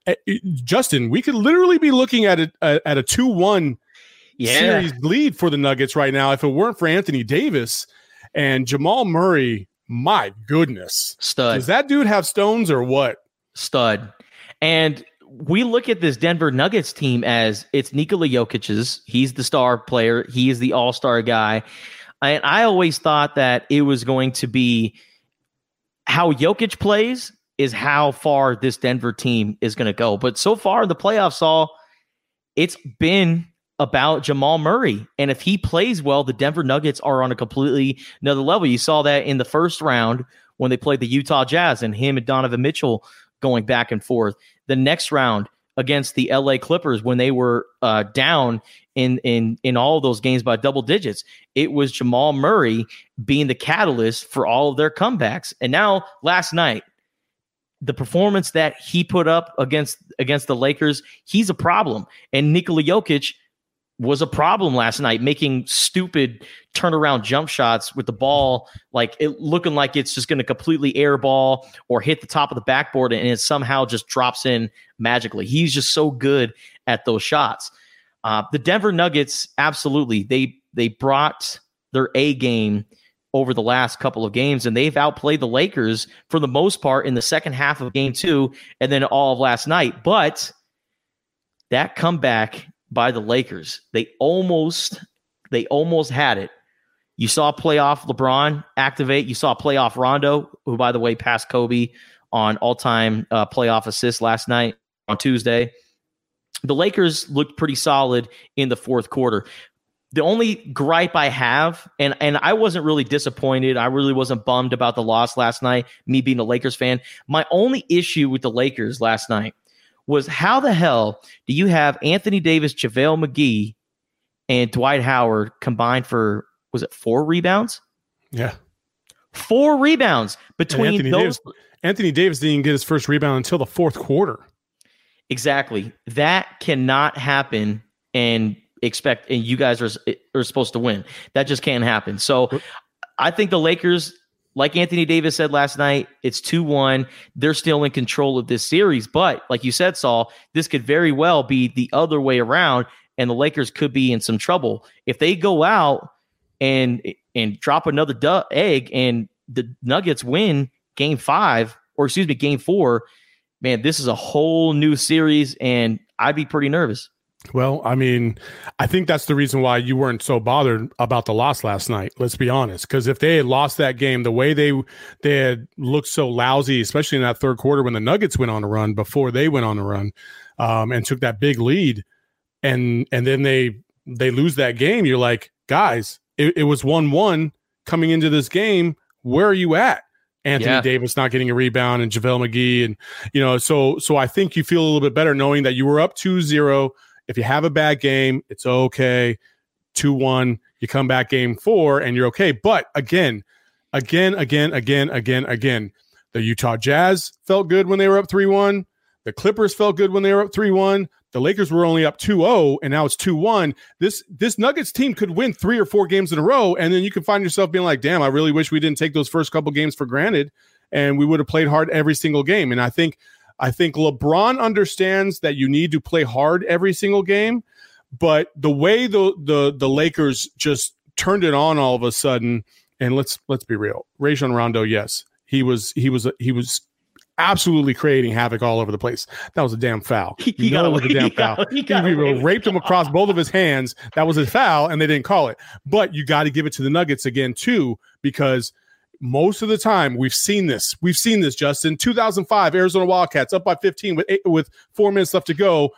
Uh, Justin, we could literally be looking at a, at a two one series lead for the Nuggets right now if it weren't for Anthony Davis and Jamal Murray. My goodness. Stud. Does that dude have stones or what? Stud. And we look at this Denver Nuggets team as it's Nikola Jokic's. He's the star player. He is the all star guy. And I always thought that it was going to be how Jokic plays is how far this Denver team is going to go. But so far in the playoffs, all it's been about Jamal Murray. And if he plays well, the Denver Nuggets are on a completely another level. You saw that in the first round when they played the Utah Jazz and him and Donovan Mitchell going back and forth. The next round against the LA Clippers when they were uh, down in in in all those games by double digits. It was Jamal Murray being the catalyst for all of their comebacks. And now last night, the performance that he put up against against the Lakers, he's a problem. And Nikola Jokic was a problem last night, making stupid turnaround jump shots with the ball, like it looking like it's just going to completely airball or hit the top of the backboard, and it somehow just drops in magically. He's just so good at those shots. Uh, the Denver Nuggets, absolutely, they they brought their A game over the last couple of games, and they've outplayed the Lakers for the most part in the second half of game two, and then all of last night. But that comeback by the Lakers. They almost they almost had it. You saw playoff LeBron activate. You saw playoff Rondo, who by the way passed Kobe on all-time uh, playoff assists last night on Tuesday. The Lakers looked pretty solid in the fourth quarter. The only gripe I have, and and I wasn't really disappointed. I really wasn't bummed about the loss last night. Me being a Lakers fan, my only issue with the Lakers last night was how the hell do you have Anthony Davis, JaVale McGee, and Dwight Howard combined for was it four rebounds? Yeah. Four rebounds between Anthony those. Davis, Anthony Davis didn't get his first rebound until the fourth quarter. Exactly. That cannot happen and expect and you guys are are supposed to win. That just can't happen. So I think the Lakers like Anthony Davis said last night, it's 2 1. They're still in control of this series. But like you said, Saul, this could very well be the other way around, and the Lakers could be in some trouble. If they go out and and drop another du- egg and the Nuggets win game five, or excuse me, game four, man, this is a whole new series, and I'd be pretty nervous. Well, I mean, I think that's the reason why you weren't so bothered about the loss last night. Let's be honest, because if they had lost that game, the way they they had looked so lousy, especially in that third quarter when the Nuggets went on a run before they went on a run, um, and took that big lead, and and then they they lose that game, you're like, guys, it, it was one one coming into this game. Where are you at? Anthony yeah. Davis not getting a rebound and JaVale McGee. And, you know, so, so I think you feel a little bit better knowing that you were up 2 0 if you have a bad game, it's okay. 2 1, you come back game four and you're okay. But again, again, again, again, again, again, the Utah Jazz felt good when they were up 3 1. The Clippers felt good when they were up 3 1. The Lakers were only up 2-0 and now it's 2-1. This this Nuggets team could win 3 or 4 games in a row and then you can find yourself being like, "Damn, I really wish we didn't take those first couple games for granted and we would have played hard every single game." And I think I think LeBron understands that you need to play hard every single game, but the way the the the Lakers just turned it on all of a sudden, and let's let's be real, Rajon Rondo, yes, he was he was he was absolutely creating havoc all over the place. That was a damn foul. He, he got, was a damn foul. Got, he, got he raped him across both of his hands. That was a foul, and they didn't call it. But you got to give it to the Nuggets again too, because most of the time we've seen this. We've seen this, Justin. 2005, Arizona Wildcats up by 15 with eight, with four minutes left to go,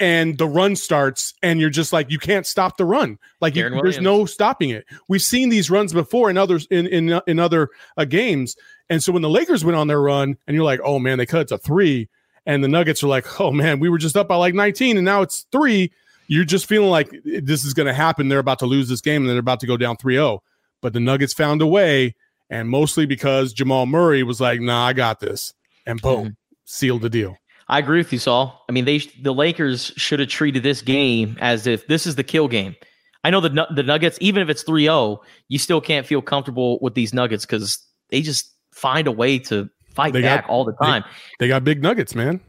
and the run starts, and you're just like you can't stop the run. Like you, there's no stopping it. We've seen these runs before in others in in in other uh, games, and so when the Lakers went on their run, and you're like, oh man, they cut it to three, and the Nuggets are like, oh man, we were just up by like 19, and now it's three. You're just feeling like this is going to happen. They're about to lose this game, and they're about to go down 3-0. But the Nuggets found a way and mostly because Jamal Murray was like, "Nah, I got this," and boom, mm-hmm. sealed the deal. I agree with you, Saul. I mean, they the Lakers should have treated this game as if this is the kill game. I know the the Nuggets, even if it's 3-0, you still can't feel comfortable with these Nuggets because they just find a way to fight they back got, all the time. They, they got big Nuggets, man.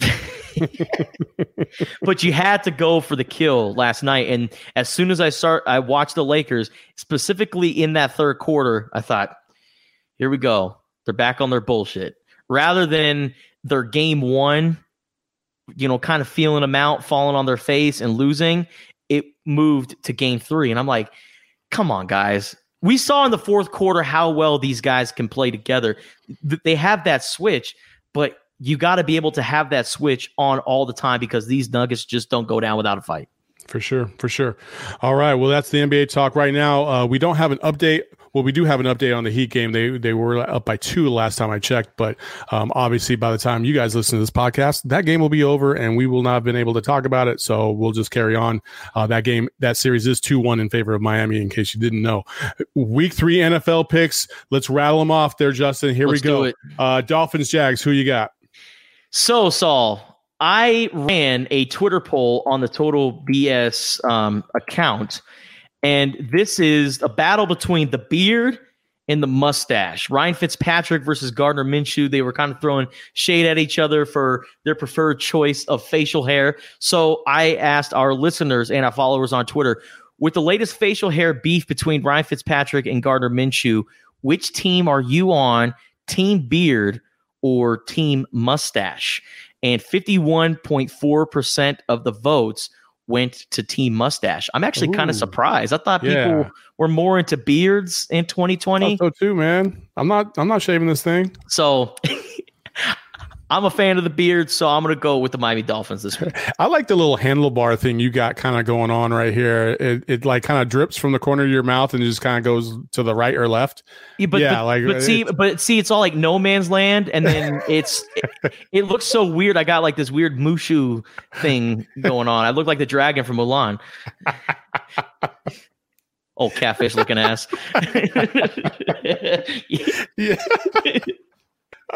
but you had to go for the kill last night. And as soon as I start, I watched the Lakers, specifically in that third quarter, I thought, here we go. They're back on their bullshit. Rather than their game one, you know, kind of feeling them out, falling on their face and losing, it moved to game three. And I'm like, come on, guys. We saw in the fourth quarter how well these guys can play together. They have that switch, but you got to be able to have that switch on all the time because these Nuggets just don't go down without a fight. For sure, for sure. All right, well, that's the NBA talk right now. Uh, we don't have an update well, we do have an update on the Heat game. They they were up by two last time I checked, but um, obviously by the time you guys listen to this podcast, that game will be over, and we will not have been able to talk about it. So we'll just carry on. Uh, that game, that series is two one in favor of Miami. In case you didn't know, Week three NFL picks. Let's rattle them off there, Justin. Here Let's we go. Uh, Dolphins, Jags. Who you got? So Saul, I ran a Twitter poll on the Total BS um, account and this is a battle between the beard and the mustache. Ryan Fitzpatrick versus Gardner Minshew. They were kind of throwing shade at each other for their preferred choice of facial hair. So I asked our listeners and our followers on Twitter with the latest facial hair beef between Ryan Fitzpatrick and Gardner Minshew, which team are you on? Team beard or team mustache? And 51.4% of the votes went to Team Mustache. I'm actually kind of surprised. I thought yeah. people were more into beards in 2020. so too, man. I'm not. I'm not shaving this thing. So. I'm a fan of the beard, so I'm going to go with the Miami Dolphins this week. I like the little handlebar thing you got kind of going on right here. It, it like kind of drips from the corner of your mouth and just kind of goes to the right or left. Yeah, but, yeah, but, like but see, but see, it's all like no man's land, and then it's it, it, looks so weird. I got like this weird Mushu thing going on. I look like the dragon from Mulan. Oh, catfish looking ass. yeah.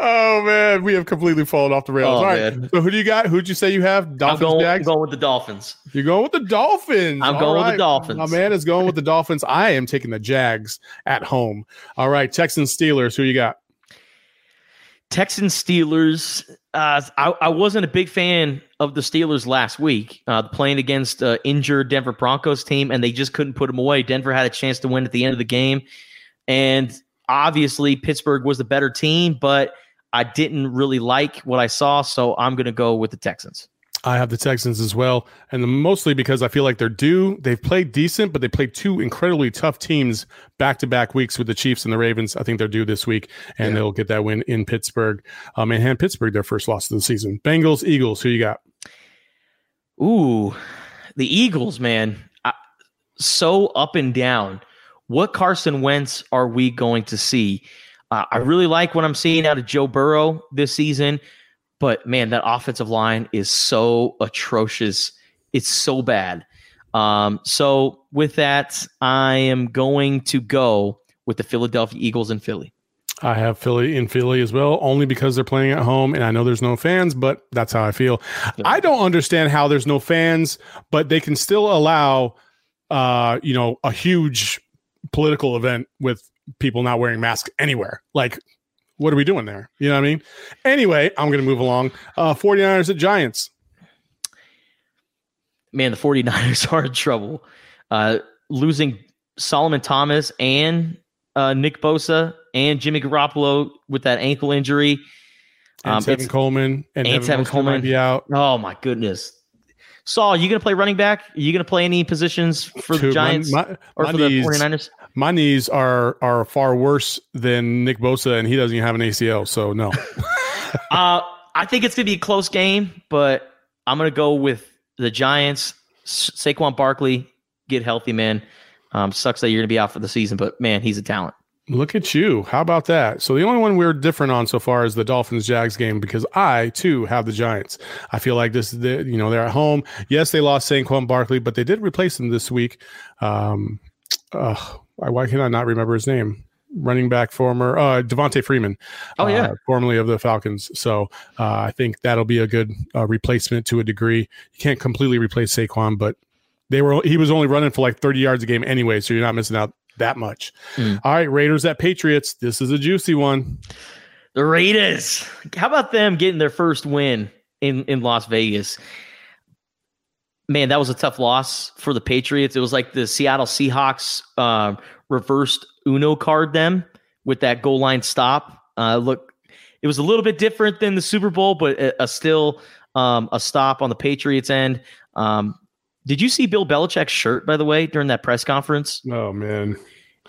Oh man, we have completely fallen off the rails. Oh, All right. Man. So who do you got? Who'd you say you have? Dolphins. I'm going, I'm going with the Dolphins. You're going with the Dolphins. I'm All going right. with the Dolphins. My man is going with the Dolphins. I am taking the Jags at home. All right, Texans Steelers. Who you got? Texans Steelers. Uh, I, I, wasn't a big fan of the Steelers last week, uh, playing against uh, injured Denver Broncos team, and they just couldn't put them away. Denver had a chance to win at the end of the game, and obviously Pittsburgh was the better team, but I didn't really like what I saw, so I'm going to go with the Texans. I have the Texans as well, and mostly because I feel like they're due. They've played decent, but they played two incredibly tough teams back to back weeks with the Chiefs and the Ravens. I think they're due this week, and yeah. they'll get that win in Pittsburgh um, and hand Pittsburgh their first loss of the season. Bengals, Eagles. Who you got? Ooh, the Eagles, man, I, so up and down. What Carson Wentz are we going to see? Uh, I really like what I'm seeing out of Joe Burrow this season, but man, that offensive line is so atrocious. It's so bad. Um, so with that, I am going to go with the Philadelphia Eagles in Philly. I have Philly in Philly as well, only because they're playing at home, and I know there's no fans, but that's how I feel. I don't understand how there's no fans, but they can still allow, uh, you know, a huge political event with people not wearing masks anywhere. Like, what are we doing there? You know what I mean? Anyway, I'm going to move along. Uh, 49ers at Giants. Man, the 49ers are in trouble. Uh, losing Solomon Thomas and uh, Nick Bosa and Jimmy Garoppolo with that ankle injury. And um, Tevin Coleman and, and Tevin Coleman be out. Oh my goodness! Saul, you going to play running back? Are you going to play any positions for the Giants my, my, or my for knees, the 49ers? My knees are are far worse than Nick Bosa, and he doesn't even have an ACL, so no. uh, I think it's going to be a close game, but I'm going to go with the Giants. Saquon Barkley, get healthy, man. Um, sucks that you're going to be out for the season, but man, he's a talent. Look at you. How about that? So the only one we're different on so far is the Dolphins Jags game because I too have the Giants. I feel like this is the, you know, they're at home. Yes, they lost Saquon Barkley, but they did replace him this week. Um, uh, why can I not remember his name? Running back former uh, Devonta Freeman. Oh yeah, uh, formerly of the Falcons. So uh, I think that'll be a good uh, replacement to a degree. You can't completely replace Saquon, but they were he was only running for like 30 yards a game anyway, so you're not missing out that much. Mm. All right, Raiders at Patriots. This is a juicy one. The Raiders. How about them getting their first win in in Las Vegas? Man, that was a tough loss for the Patriots. It was like the Seattle Seahawks uh, reversed Uno card them with that goal line stop. Uh, look, it was a little bit different than the Super Bowl, but a, a still um, a stop on the Patriots end. Um, did you see Bill Belichick's shirt, by the way, during that press conference? Oh man,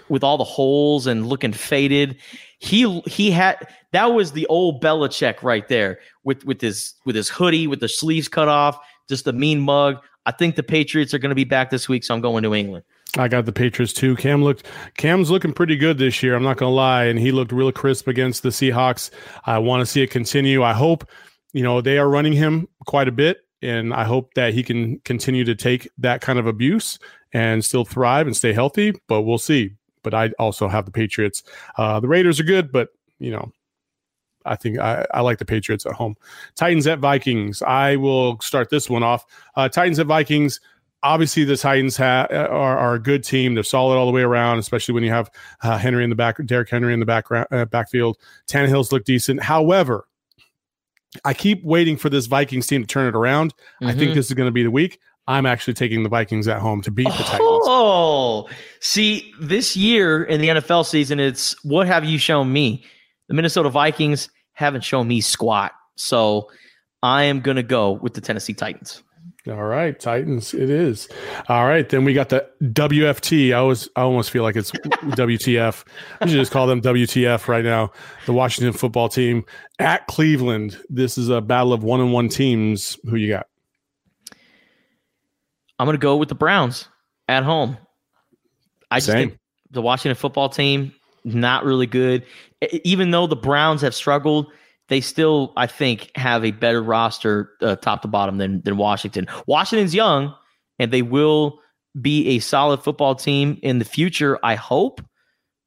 with all the holes and looking faded. He he had that was the old Belichick right there with with his with his hoodie with the sleeves cut off, just a mean mug. I think the Patriots are going to be back this week, so I'm going to England. I got the Patriots too. Cam looked Cam's looking pretty good this year. I'm not gonna lie, and he looked real crisp against the Seahawks. I want to see it continue. I hope you know they are running him quite a bit, and I hope that he can continue to take that kind of abuse and still thrive and stay healthy. But we'll see. But I also have the Patriots. Uh, the Raiders are good, but you know I think I, I, like the Patriots at home. Titans at Vikings. I will start this one off. Uh, Titans at Vikings obviously the Titans ha- are, are, a good team. They're solid all the way around, especially when you have uh, Henry in the back, Derrick Henry in the background, uh, backfield. Tannehill's look decent. However, I keep waiting for this Vikings team to turn it around. Mm-hmm. I think mm-hmm. this is going to be the week. I'm actually taking the Vikings at home to beat the Titans. Oh, see, this year in the NFL season, it's what have you shown me? The Minnesota Vikings haven't shown me squat. So I am going to go with the Tennessee Titans. All right, Titans. It is. All right, then we got the WFT. I always, I almost feel like it's WTF. I should just call them WTF right now. The Washington Football Team at Cleveland. This is a battle of one on one teams. Who you got? I'm going to go with the Browns at home. I just Same. think the Washington Football Team not really good. Even though the Browns have struggled, they still, I think, have a better roster uh, top to bottom than than Washington. Washington's young, and they will be a solid football team in the future. I hope,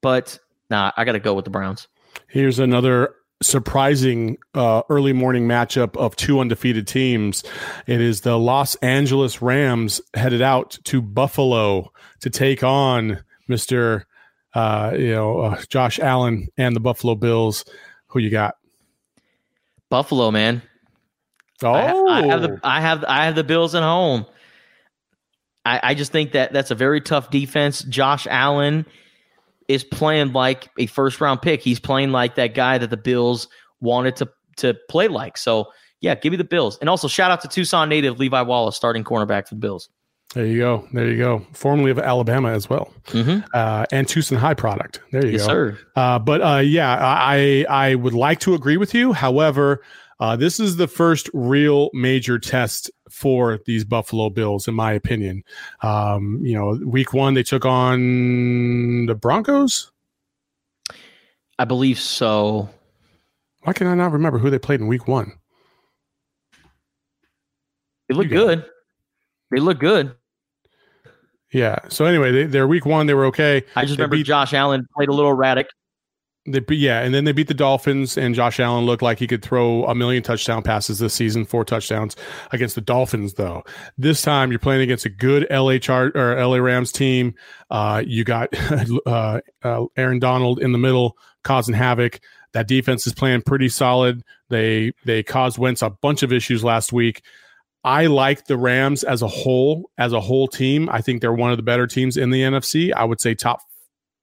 but nah, I got to go with the Browns. Here's another surprising uh, early morning matchup of two undefeated teams. It is the Los Angeles Rams headed out to Buffalo to take on Mister, uh, you know, uh, Josh Allen and the Buffalo Bills. Who you got? Buffalo, man. Oh, I, I, have the I have I have the Bills at home. I, I just think that that's a very tough defense. Josh Allen is playing like a first round pick. He's playing like that guy that the Bills wanted to to play like. So yeah, give me the Bills. And also shout out to Tucson native Levi Wallace, starting cornerback for the Bills. There you go. There you go. Formerly of Alabama as well, mm-hmm. uh, and Tucson High product. There you yes, go. Sir. Uh, but uh, yeah, I I would like to agree with you. However, uh, this is the first real major test for these Buffalo Bills, in my opinion. Um, you know, week one they took on the Broncos. I believe so. Why can I not remember who they played in week one? They looked good. They look good. Yeah. So anyway, they, they're week one. They were okay. I just they remember beat, Josh Allen played a little erratic. They yeah, and then they beat the Dolphins, and Josh Allen looked like he could throw a million touchdown passes this season, four touchdowns against the Dolphins. Though this time you're playing against a good LA Char or LA Rams team. Uh, you got uh, uh, Aaron Donald in the middle causing havoc. That defense is playing pretty solid. They they caused Wentz a bunch of issues last week. I like the Rams as a whole, as a whole team. I think they're one of the better teams in the NFC. I would say top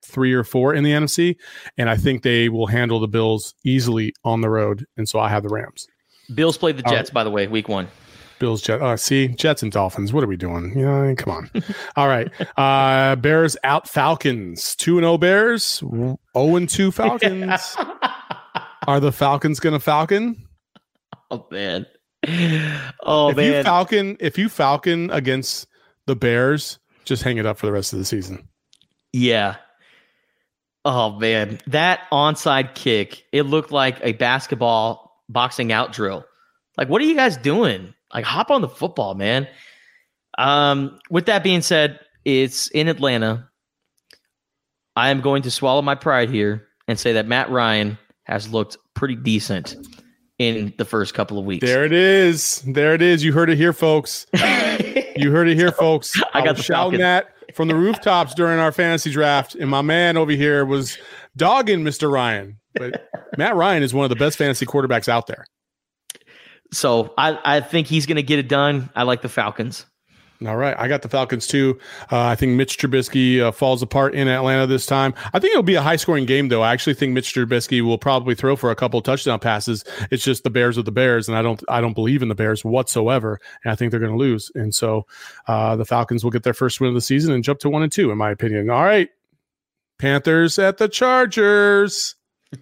three or four in the NFC, and I think they will handle the Bills easily on the road. And so I have the Rams. Bills played the Jets, uh, by the way, week one. Bills, Jets. Uh, see, Jets and Dolphins. What are we doing? You know, come on. All right. Uh, Bears out Falcons. 2 and 0 Bears. 0 and 2 Falcons. are the Falcons going to Falcon? Oh, man. oh if man, you Falcon, if you Falcon against the Bears, just hang it up for the rest of the season. Yeah. Oh man, that onside kick, it looked like a basketball boxing out drill. Like, what are you guys doing? Like, hop on the football, man. Um, with that being said, it's in Atlanta. I am going to swallow my pride here and say that Matt Ryan has looked pretty decent in the first couple of weeks. There it is. There it is. You heard it here, folks. you heard it here, folks. I got the shouting that from the rooftops during our fantasy draft, and my man over here was dogging Mr. Ryan. But Matt Ryan is one of the best fantasy quarterbacks out there. So I, I think he's going to get it done. I like the Falcons. All right, I got the Falcons too. Uh, I think Mitch Trubisky uh, falls apart in Atlanta this time. I think it'll be a high-scoring game, though. I actually think Mitch Trubisky will probably throw for a couple touchdown passes. It's just the Bears of the Bears, and I don't, I don't believe in the Bears whatsoever, and I think they're going to lose. And so, uh, the Falcons will get their first win of the season and jump to one and two, in my opinion. All right, Panthers at the Chargers.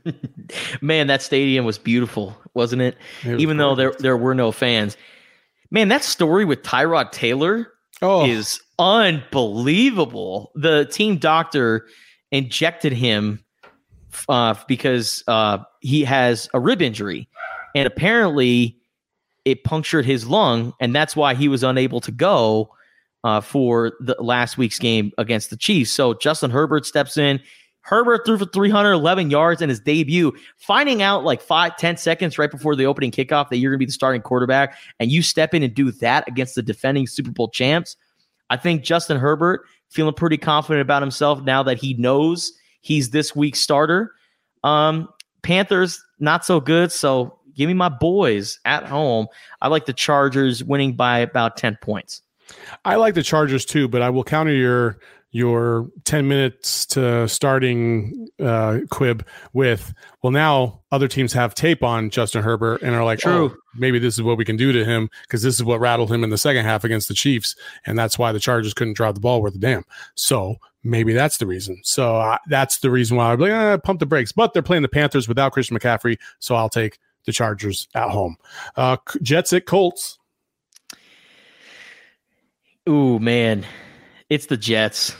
Man, that stadium was beautiful, wasn't it? It was Even though there there were no fans. Man, that story with Tyrod Taylor oh, is unbelievable. The team doctor injected him uh, because uh, he has a rib injury, and apparently it punctured his lung, and that's why he was unable to go uh, for the last week's game against the Chiefs. So Justin Herbert steps in. Herbert threw for 311 yards in his debut. Finding out like five, 10 seconds right before the opening kickoff that you're going to be the starting quarterback, and you step in and do that against the defending Super Bowl champs. I think Justin Herbert feeling pretty confident about himself now that he knows he's this week's starter. Um, Panthers not so good, so give me my boys at home. I like the Chargers winning by about 10 points. I like the Chargers too, but I will counter your your 10 minutes to starting uh, quib with, well, now other teams have tape on Justin Herbert and are like, True. oh, maybe this is what we can do to him because this is what rattled him in the second half against the Chiefs. And that's why the Chargers couldn't drive the ball worth a damn. So maybe that's the reason. So uh, that's the reason why I'd be like, eh, pump the brakes. But they're playing the Panthers without Christian McCaffrey. So I'll take the Chargers at home. Uh, Jets at Colts. Ooh, man. It's the Jets.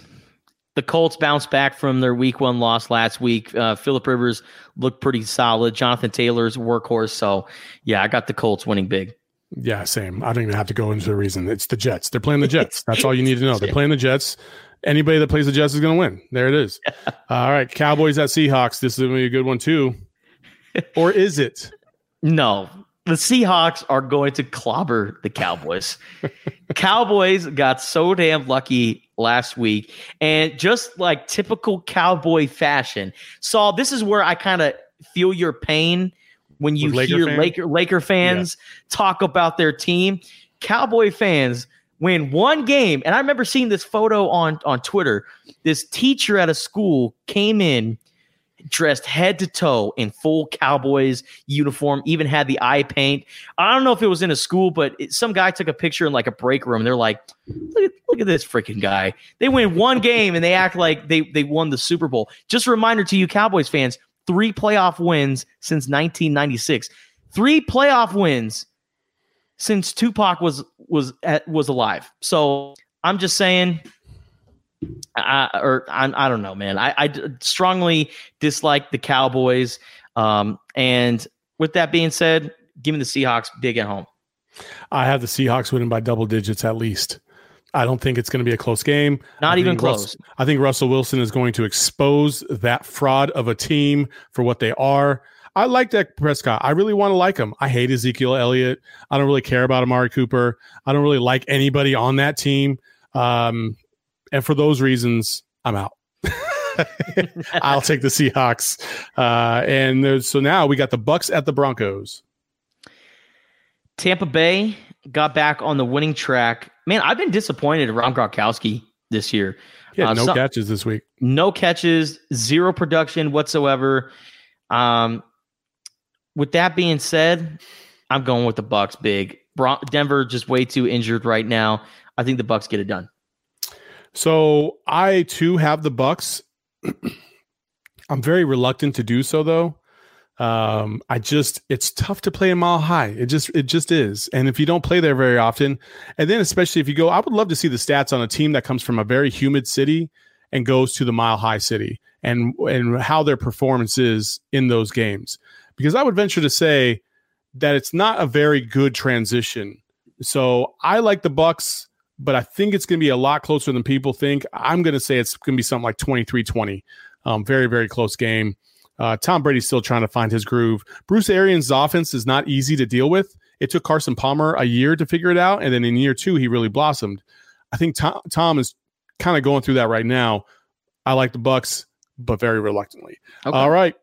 The Colts bounced back from their week one loss last week. Uh, Philip Rivers looked pretty solid. Jonathan Taylor's workhorse. So, yeah, I got the Colts winning big. Yeah, same. I don't even have to go into the reason. It's the Jets. They're playing the Jets. That's all you need to know. They're playing the Jets. Anybody that plays the Jets is going to win. There it is. All right, Cowboys at Seahawks. This is going to be a good one too. Or is it? No, the Seahawks are going to clobber the Cowboys. Cowboys got so damn lucky last week, and just like typical Cowboy fashion. Saul, this is where I kind of feel your pain when you Laker hear fans? Laker Laker fans talk about their team. Cowboy fans win one game, and I remember seeing this photo on on Twitter. This teacher at a school came in dressed head to toe in full Cowboys uniform, even had the eye paint. I don't know if it was in a school, but it, some guy took a picture in like a break room. They're like, look at, look at this freaking guy. They win one game and they act like they, they won the Super Bowl. Just a reminder to you Cowboys fans, three playoff wins since 1996. Three playoff wins since Tupac was was was alive. So I'm just saying I, or I, I don't know, man. I strongly dislike the Cowboys. Um, and with that being said, give me the Seahawks big at home. I have the Seahawks winning by double digits at least. I don't think it's going to be a close game. Not even close. Russ- I think Russell Wilson is going to expose that fraud of a team for what they are. I like Dak Prescott. I really want to like him. I hate Ezekiel Elliott. I don't really care about Amari Cooper. I don't really like anybody on that team. Um, and for those reasons, I'm out. I'll take the Seahawks. Uh, and so now we got the Bucks at the Broncos. Tampa Bay got back on the winning track. Man, I've been disappointed in Rob Gronkowski this year. Had Uh, no some- catches this week. no catches, zero production whatsoever. Um, with that being said, I'm going with the Bucks big. Bron- Denver just way too injured right now. I think the Bucks get it done. So I too have the Bucks. I'm very reluctant to do so though. Um, I just it's tough to play a Mile High. It just it just is. And if you don't play there very often, and then especially if you go, I would love to see the stats on a team that comes from a very humid city and goes to the Mile High city and and how their performance is in those games. Because I would venture to say that it's not a very good transition. So I like the Bucks but I think it's going to be a lot closer than people think. I'm going to say it's going to be something like 23 20. Um, very, very close game. Uh, Tom Brady's still trying to find his groove. Bruce Arians' offense is not easy to deal with. It took Carson Palmer a year to figure it out. And then in year two, he really blossomed. I think Tom, Tom is kind of going through that right now. I like the Bucks, but very reluctantly. Okay. All right.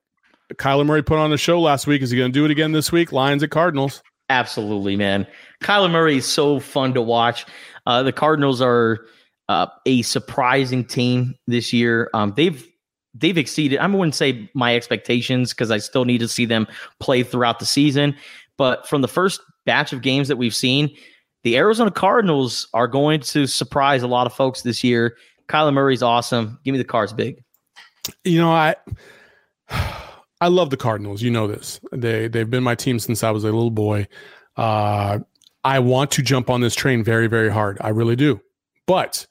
Kyler Murray put on a show last week. Is he going to do it again this week? Lions at Cardinals. Absolutely, man. Kyler Murray is so fun to watch. Uh, the Cardinals are uh, a surprising team this year. Um, they've they've exceeded. I wouldn't say my expectations because I still need to see them play throughout the season. But from the first batch of games that we've seen, the Arizona Cardinals are going to surprise a lot of folks this year. Kyler Murray's awesome. Give me the cards big. You know, I I love the Cardinals. You know this. They they've been my team since I was a little boy. Uh, I want to jump on this train very very hard. I really do. But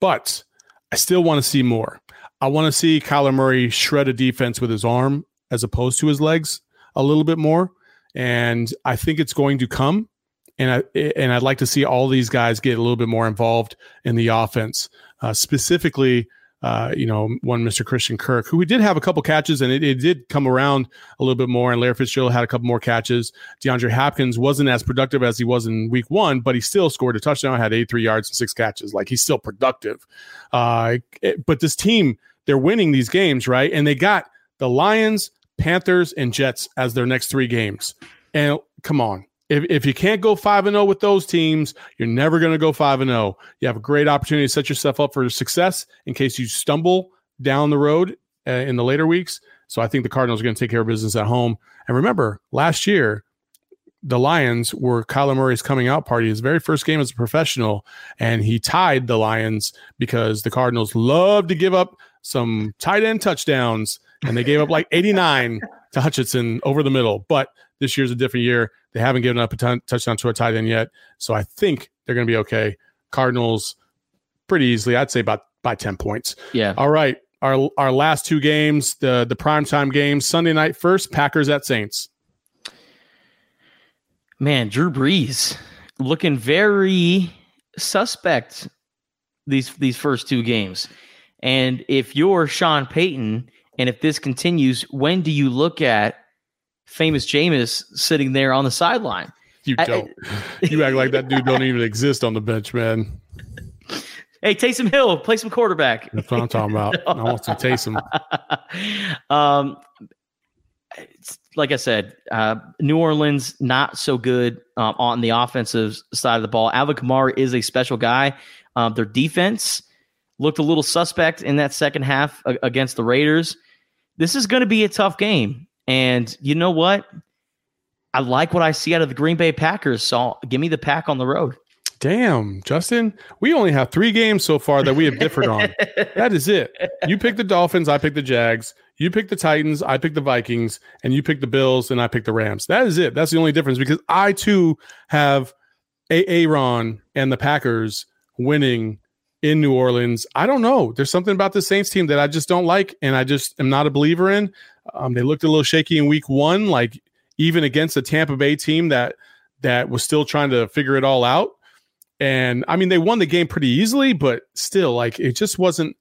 but I still want to see more. I want to see Kyler Murray shred a defense with his arm as opposed to his legs a little bit more. And I think it's going to come. And I and I'd like to see all these guys get a little bit more involved in the offense, uh, specifically uh, you know, one Mr. Christian Kirk, who we did have a couple catches and it, it, did come around a little bit more. And Larry Fitzgerald had a couple more catches. DeAndre Hopkins wasn't as productive as he was in week one, but he still scored a touchdown, had 83 yards and six catches. Like he's still productive. Uh, it, but this team, they're winning these games, right? And they got the Lions, Panthers, and Jets as their next three games. And come on, if, if you can't go 5 and 0 with those teams, you're never going to go 5 and 0. You have a great opportunity to set yourself up for success in case you stumble down the road uh, in the later weeks. So I think the Cardinals are going to take care of business at home. And remember, last year, the Lions were Kyler Murray's coming out party, his very first game as a professional, and he tied the Lions because the Cardinals love to give up some tight end touchdowns, and they gave up like 89 to Hockenson over the middle. But this year's a different year. They haven't given up a ton, touchdown to a tight end yet, so I think they're going to be okay. Cardinals pretty easily, I'd say about by ten points. Yeah. All right, our our last two games, the the primetime games, Sunday night first, Packers at Saints. Man, Drew Brees looking very suspect these these first two games. And if you're Sean Payton, and if this continues, when do you look at famous Jameis sitting there on the sideline. You don't. I, you act like that dude don't even exist on the bench, man. Hey, Taysom Hill, play some quarterback. That's what I'm talking about. I want some Taysom. um, like I said, uh, New Orleans not so good um, on the offensive side of the ball. Alvin Kamara is a special guy. Um, their defense looked a little suspect in that second half against the Raiders. This is going to be a tough game. And you know what? I like what I see out of the Green Bay Packers. So give me the pack on the road. Damn, Justin, we only have three games so far that we have differed on. that is it. You pick the Dolphins, I pick the Jags. You pick the Titans, I pick the Vikings, and you pick the Bills, and I pick the Rams. That is it. That's the only difference because I too have Aaron and the Packers winning in New Orleans. I don't know. There's something about the Saints team that I just don't like, and I just am not a believer in. Um, they looked a little shaky in week one, like even against a Tampa Bay team that that was still trying to figure it all out. And I mean, they won the game pretty easily, but still, like it just wasn't.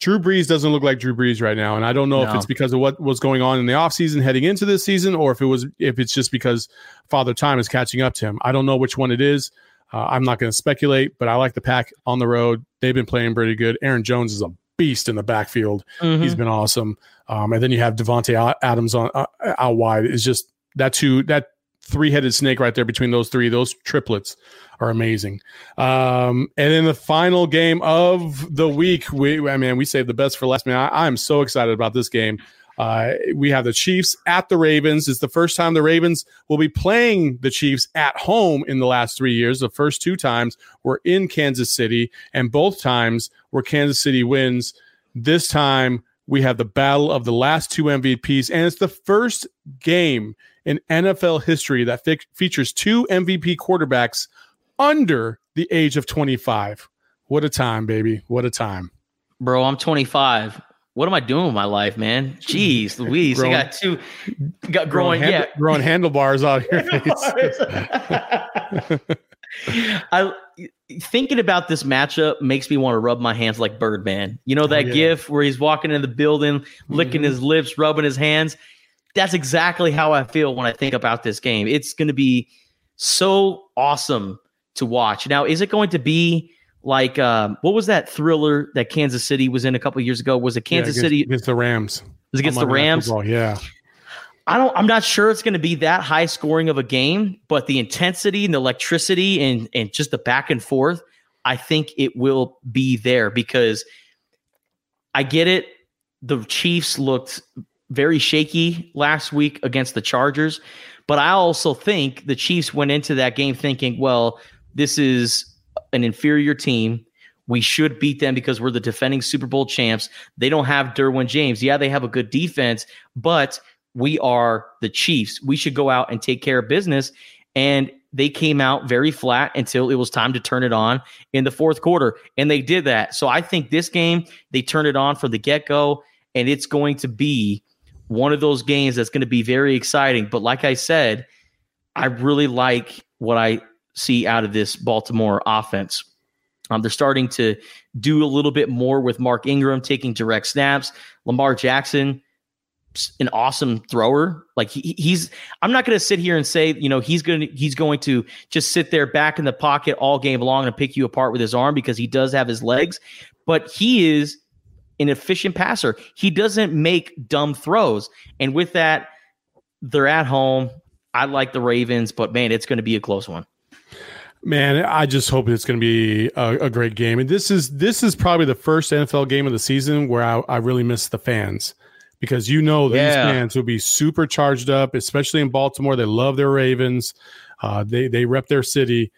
Drew Brees doesn't look like Drew Brees right now, and I don't know no. if it's because of what was going on in the offseason heading into this season, or if it was if it's just because Father Time is catching up to him. I don't know which one it is. Uh, I'm not going to speculate, but I like the pack on the road. They've been playing pretty good. Aaron Jones is a beast in the backfield. Mm-hmm. He's been awesome. Um, and then you have Davante Adams on uh, out wide. Is just that two that three headed snake right there between those three. Those triplets are amazing. Um, and then the final game of the week, we I mean we saved the best for last. Man, I, I'm so excited about this game. Uh, we have the Chiefs at the Ravens. It's the first time the Ravens will be playing the Chiefs at home in the last three years. The first two times were in Kansas City, and both times were Kansas City wins. This time we have the battle of the last two MVPs, and it's the first game in NFL history that features two MVP quarterbacks under the age of 25. What a time, baby. What a time. Bro, I'm 25 what am I doing with my life, man? Jeez, Louise, growing, I got two, got growing, growing yeah, growing handlebars out here. I thinking about this matchup makes me want to rub my hands like Birdman. You know that oh, yeah. gif where he's walking in the building, licking mm-hmm. his lips, rubbing his hands. That's exactly how I feel when I think about this game. It's going to be so awesome to watch. Now, is it going to be like um, what was that thriller that Kansas City was in a couple years ago? Was it Kansas yeah, against, City against the Rams? Was against the Rams? Football, yeah. I don't. I'm not sure it's going to be that high scoring of a game, but the intensity and the electricity and and just the back and forth. I think it will be there because I get it. The Chiefs looked very shaky last week against the Chargers, but I also think the Chiefs went into that game thinking, well, this is an inferior team. We should beat them because we're the defending Super Bowl champs. They don't have Derwin James. Yeah, they have a good defense, but we are the Chiefs. We should go out and take care of business. And they came out very flat until it was time to turn it on in the fourth quarter. And they did that. So I think this game, they turned it on from the get go. And it's going to be one of those games that's going to be very exciting. But like I said, I really like what I see out of this Baltimore offense. Um, they're starting to do a little bit more with Mark Ingram taking direct snaps. Lamar Jackson an awesome thrower. Like he, he's, I'm not going to sit here and say, you know, he's going he's going to just sit there back in the pocket all game long and pick you apart with his arm because he does have his legs, but he is an efficient passer. He doesn't make dumb throws. And with that, they're at home. I like the Ravens, but man, it's going to be a close one. Man, I just hope it's going to be a, a, great game. And this is this is probably the first NFL game of the season where I, I really miss the fans because you know these yeah. fans will be super charged up, especially in Baltimore. They love their Ravens. Uh, they they rep their city.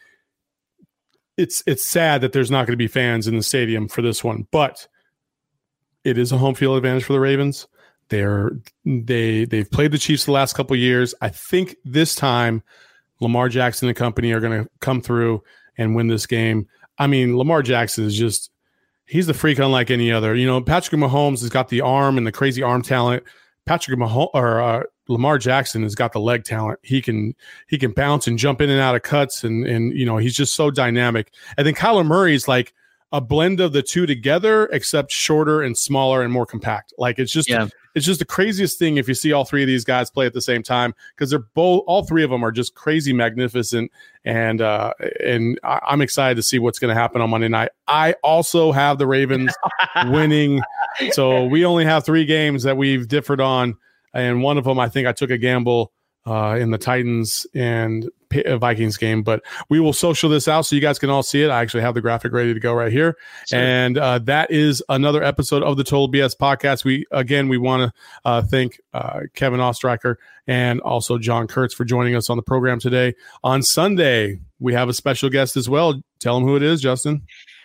It's it's sad that there's not going to be fans in the stadium for this one, but it is a home field advantage for the Ravens. They're they they've played the Chiefs the last couple years. I think this time Lamar Jackson and company are going to come through and win this game. I mean, Lamar Jackson is just he's the freak unlike any other. You know, Patrick Mahomes has got the arm and the crazy arm talent. Patrick Mahomes or uh, Lamar Jackson has got the leg talent. He can he can bounce and jump in and out of cuts and and you know he's just so dynamic. And then Kyler Murray is like a blend of the two together, except shorter and smaller and more compact. Like it's just yeah. It's just the craziest thing if you see all three of these guys play at the same time because they're both all three of them are just crazy magnificent and uh and I, am excited to see what's going to happen on Monday night. I also have the Ravens winning, so we only have three games that we've differed on, and one of them I think I took a gamble uh, in the Titans and uh, Vikings game. But we will social this out so you guys can all see it. I actually have the graphic ready to go right here, sure. and uh, that is another episode of the Total BS podcast. We again we want to uh, thank uh, Kevin Oestreicher and also John Kurtz for joining us on the program today. On Sunday, we have a special guest as well. Tell them who it is, Justin.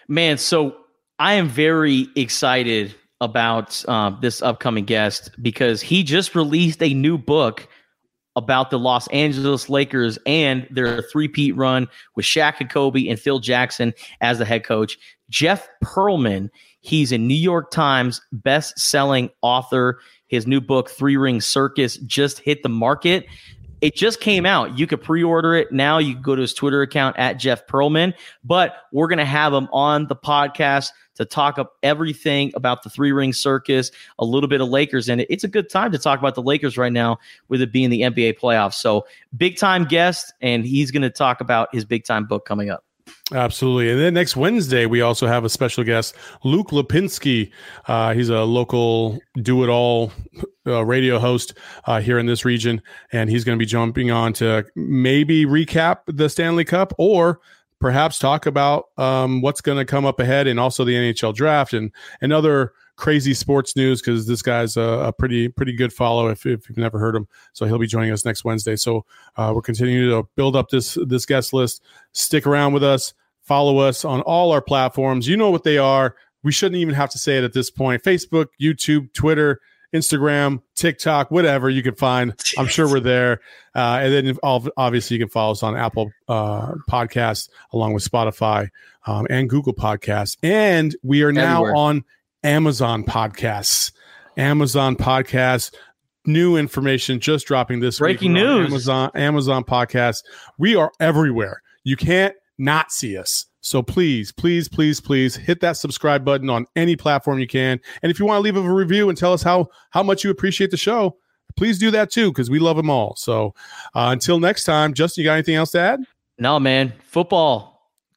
Man, so I am very excited about uh, this upcoming guest because he just released a new book about the Los Angeles Lakers and their three-peat run with Shaq and Kobe and Phil Jackson as the head coach. Jeff Pearlman, he's a New York Times best-selling author. His new book, Three Ring Circus, just hit the market. It just came out. You could pre-order it now. You can go to his Twitter account at Jeff Pearlman. But we're gonna have him on the podcast to talk up everything about the three ring circus, a little bit of Lakers. And it. it's a good time to talk about the Lakers right now with it being the NBA playoffs. So, big time guest, and he's going to talk about his big time book coming up. Absolutely. And then next Wednesday, we also have a special guest, Luke Lipinski. Uh, he's a local do it all uh, radio host uh, here in this region. And he's going to be jumping on to maybe recap the Stanley Cup or perhaps talk about um, what's going to come up ahead and also the NHL draft and, and other crazy sports news because this guy's a, a, pretty pretty good follow if, if you've never heard him. So he'll be joining us next Wednesday. So uh, we're continuing to build up this this guest list. Stick around with us. Follow us on all our platforms. You know what they are. We shouldn't even have to say it at this point. Facebook, YouTube, Twitter, Instagram, TikTok, whatever you can find. I'm sure we're there. Uh, and then obviously you can follow us on Apple uh, Podcasts along with Spotify um, and Google Podcasts. And we are now on Amazon Podcasts. Amazon Podcasts. New information just dropping this breaking news. Amazon Amazon Podcasts. We are everywhere. You can't not see us. So please, please, please, please hit that subscribe button on any platform you can. And if you want to leave a review and tell us how how much you appreciate the show, please do that too because we love them all. So uh, until next time, Justin, you got anything else to add? No, man. Football,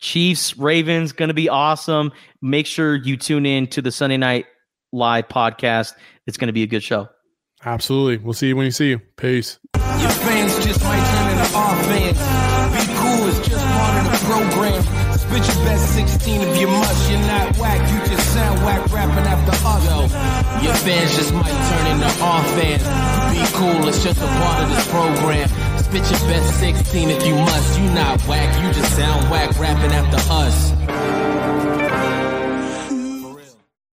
Chiefs, Ravens, going to be awesome. Make sure you tune in to the Sunday Night Live podcast. It's going to be a good show. Absolutely. We'll see you when you see you. Peace. Your fans just might turn into. Be cool, it's just part of the program. Spit your best 16 if you must. You're not whack, you just sound whack rapping after us. Yo, your fans just might turn into. Be cool, it's just a part of this program. Spit your best 16 if you must. You not whack, you just sound whack rapping after us.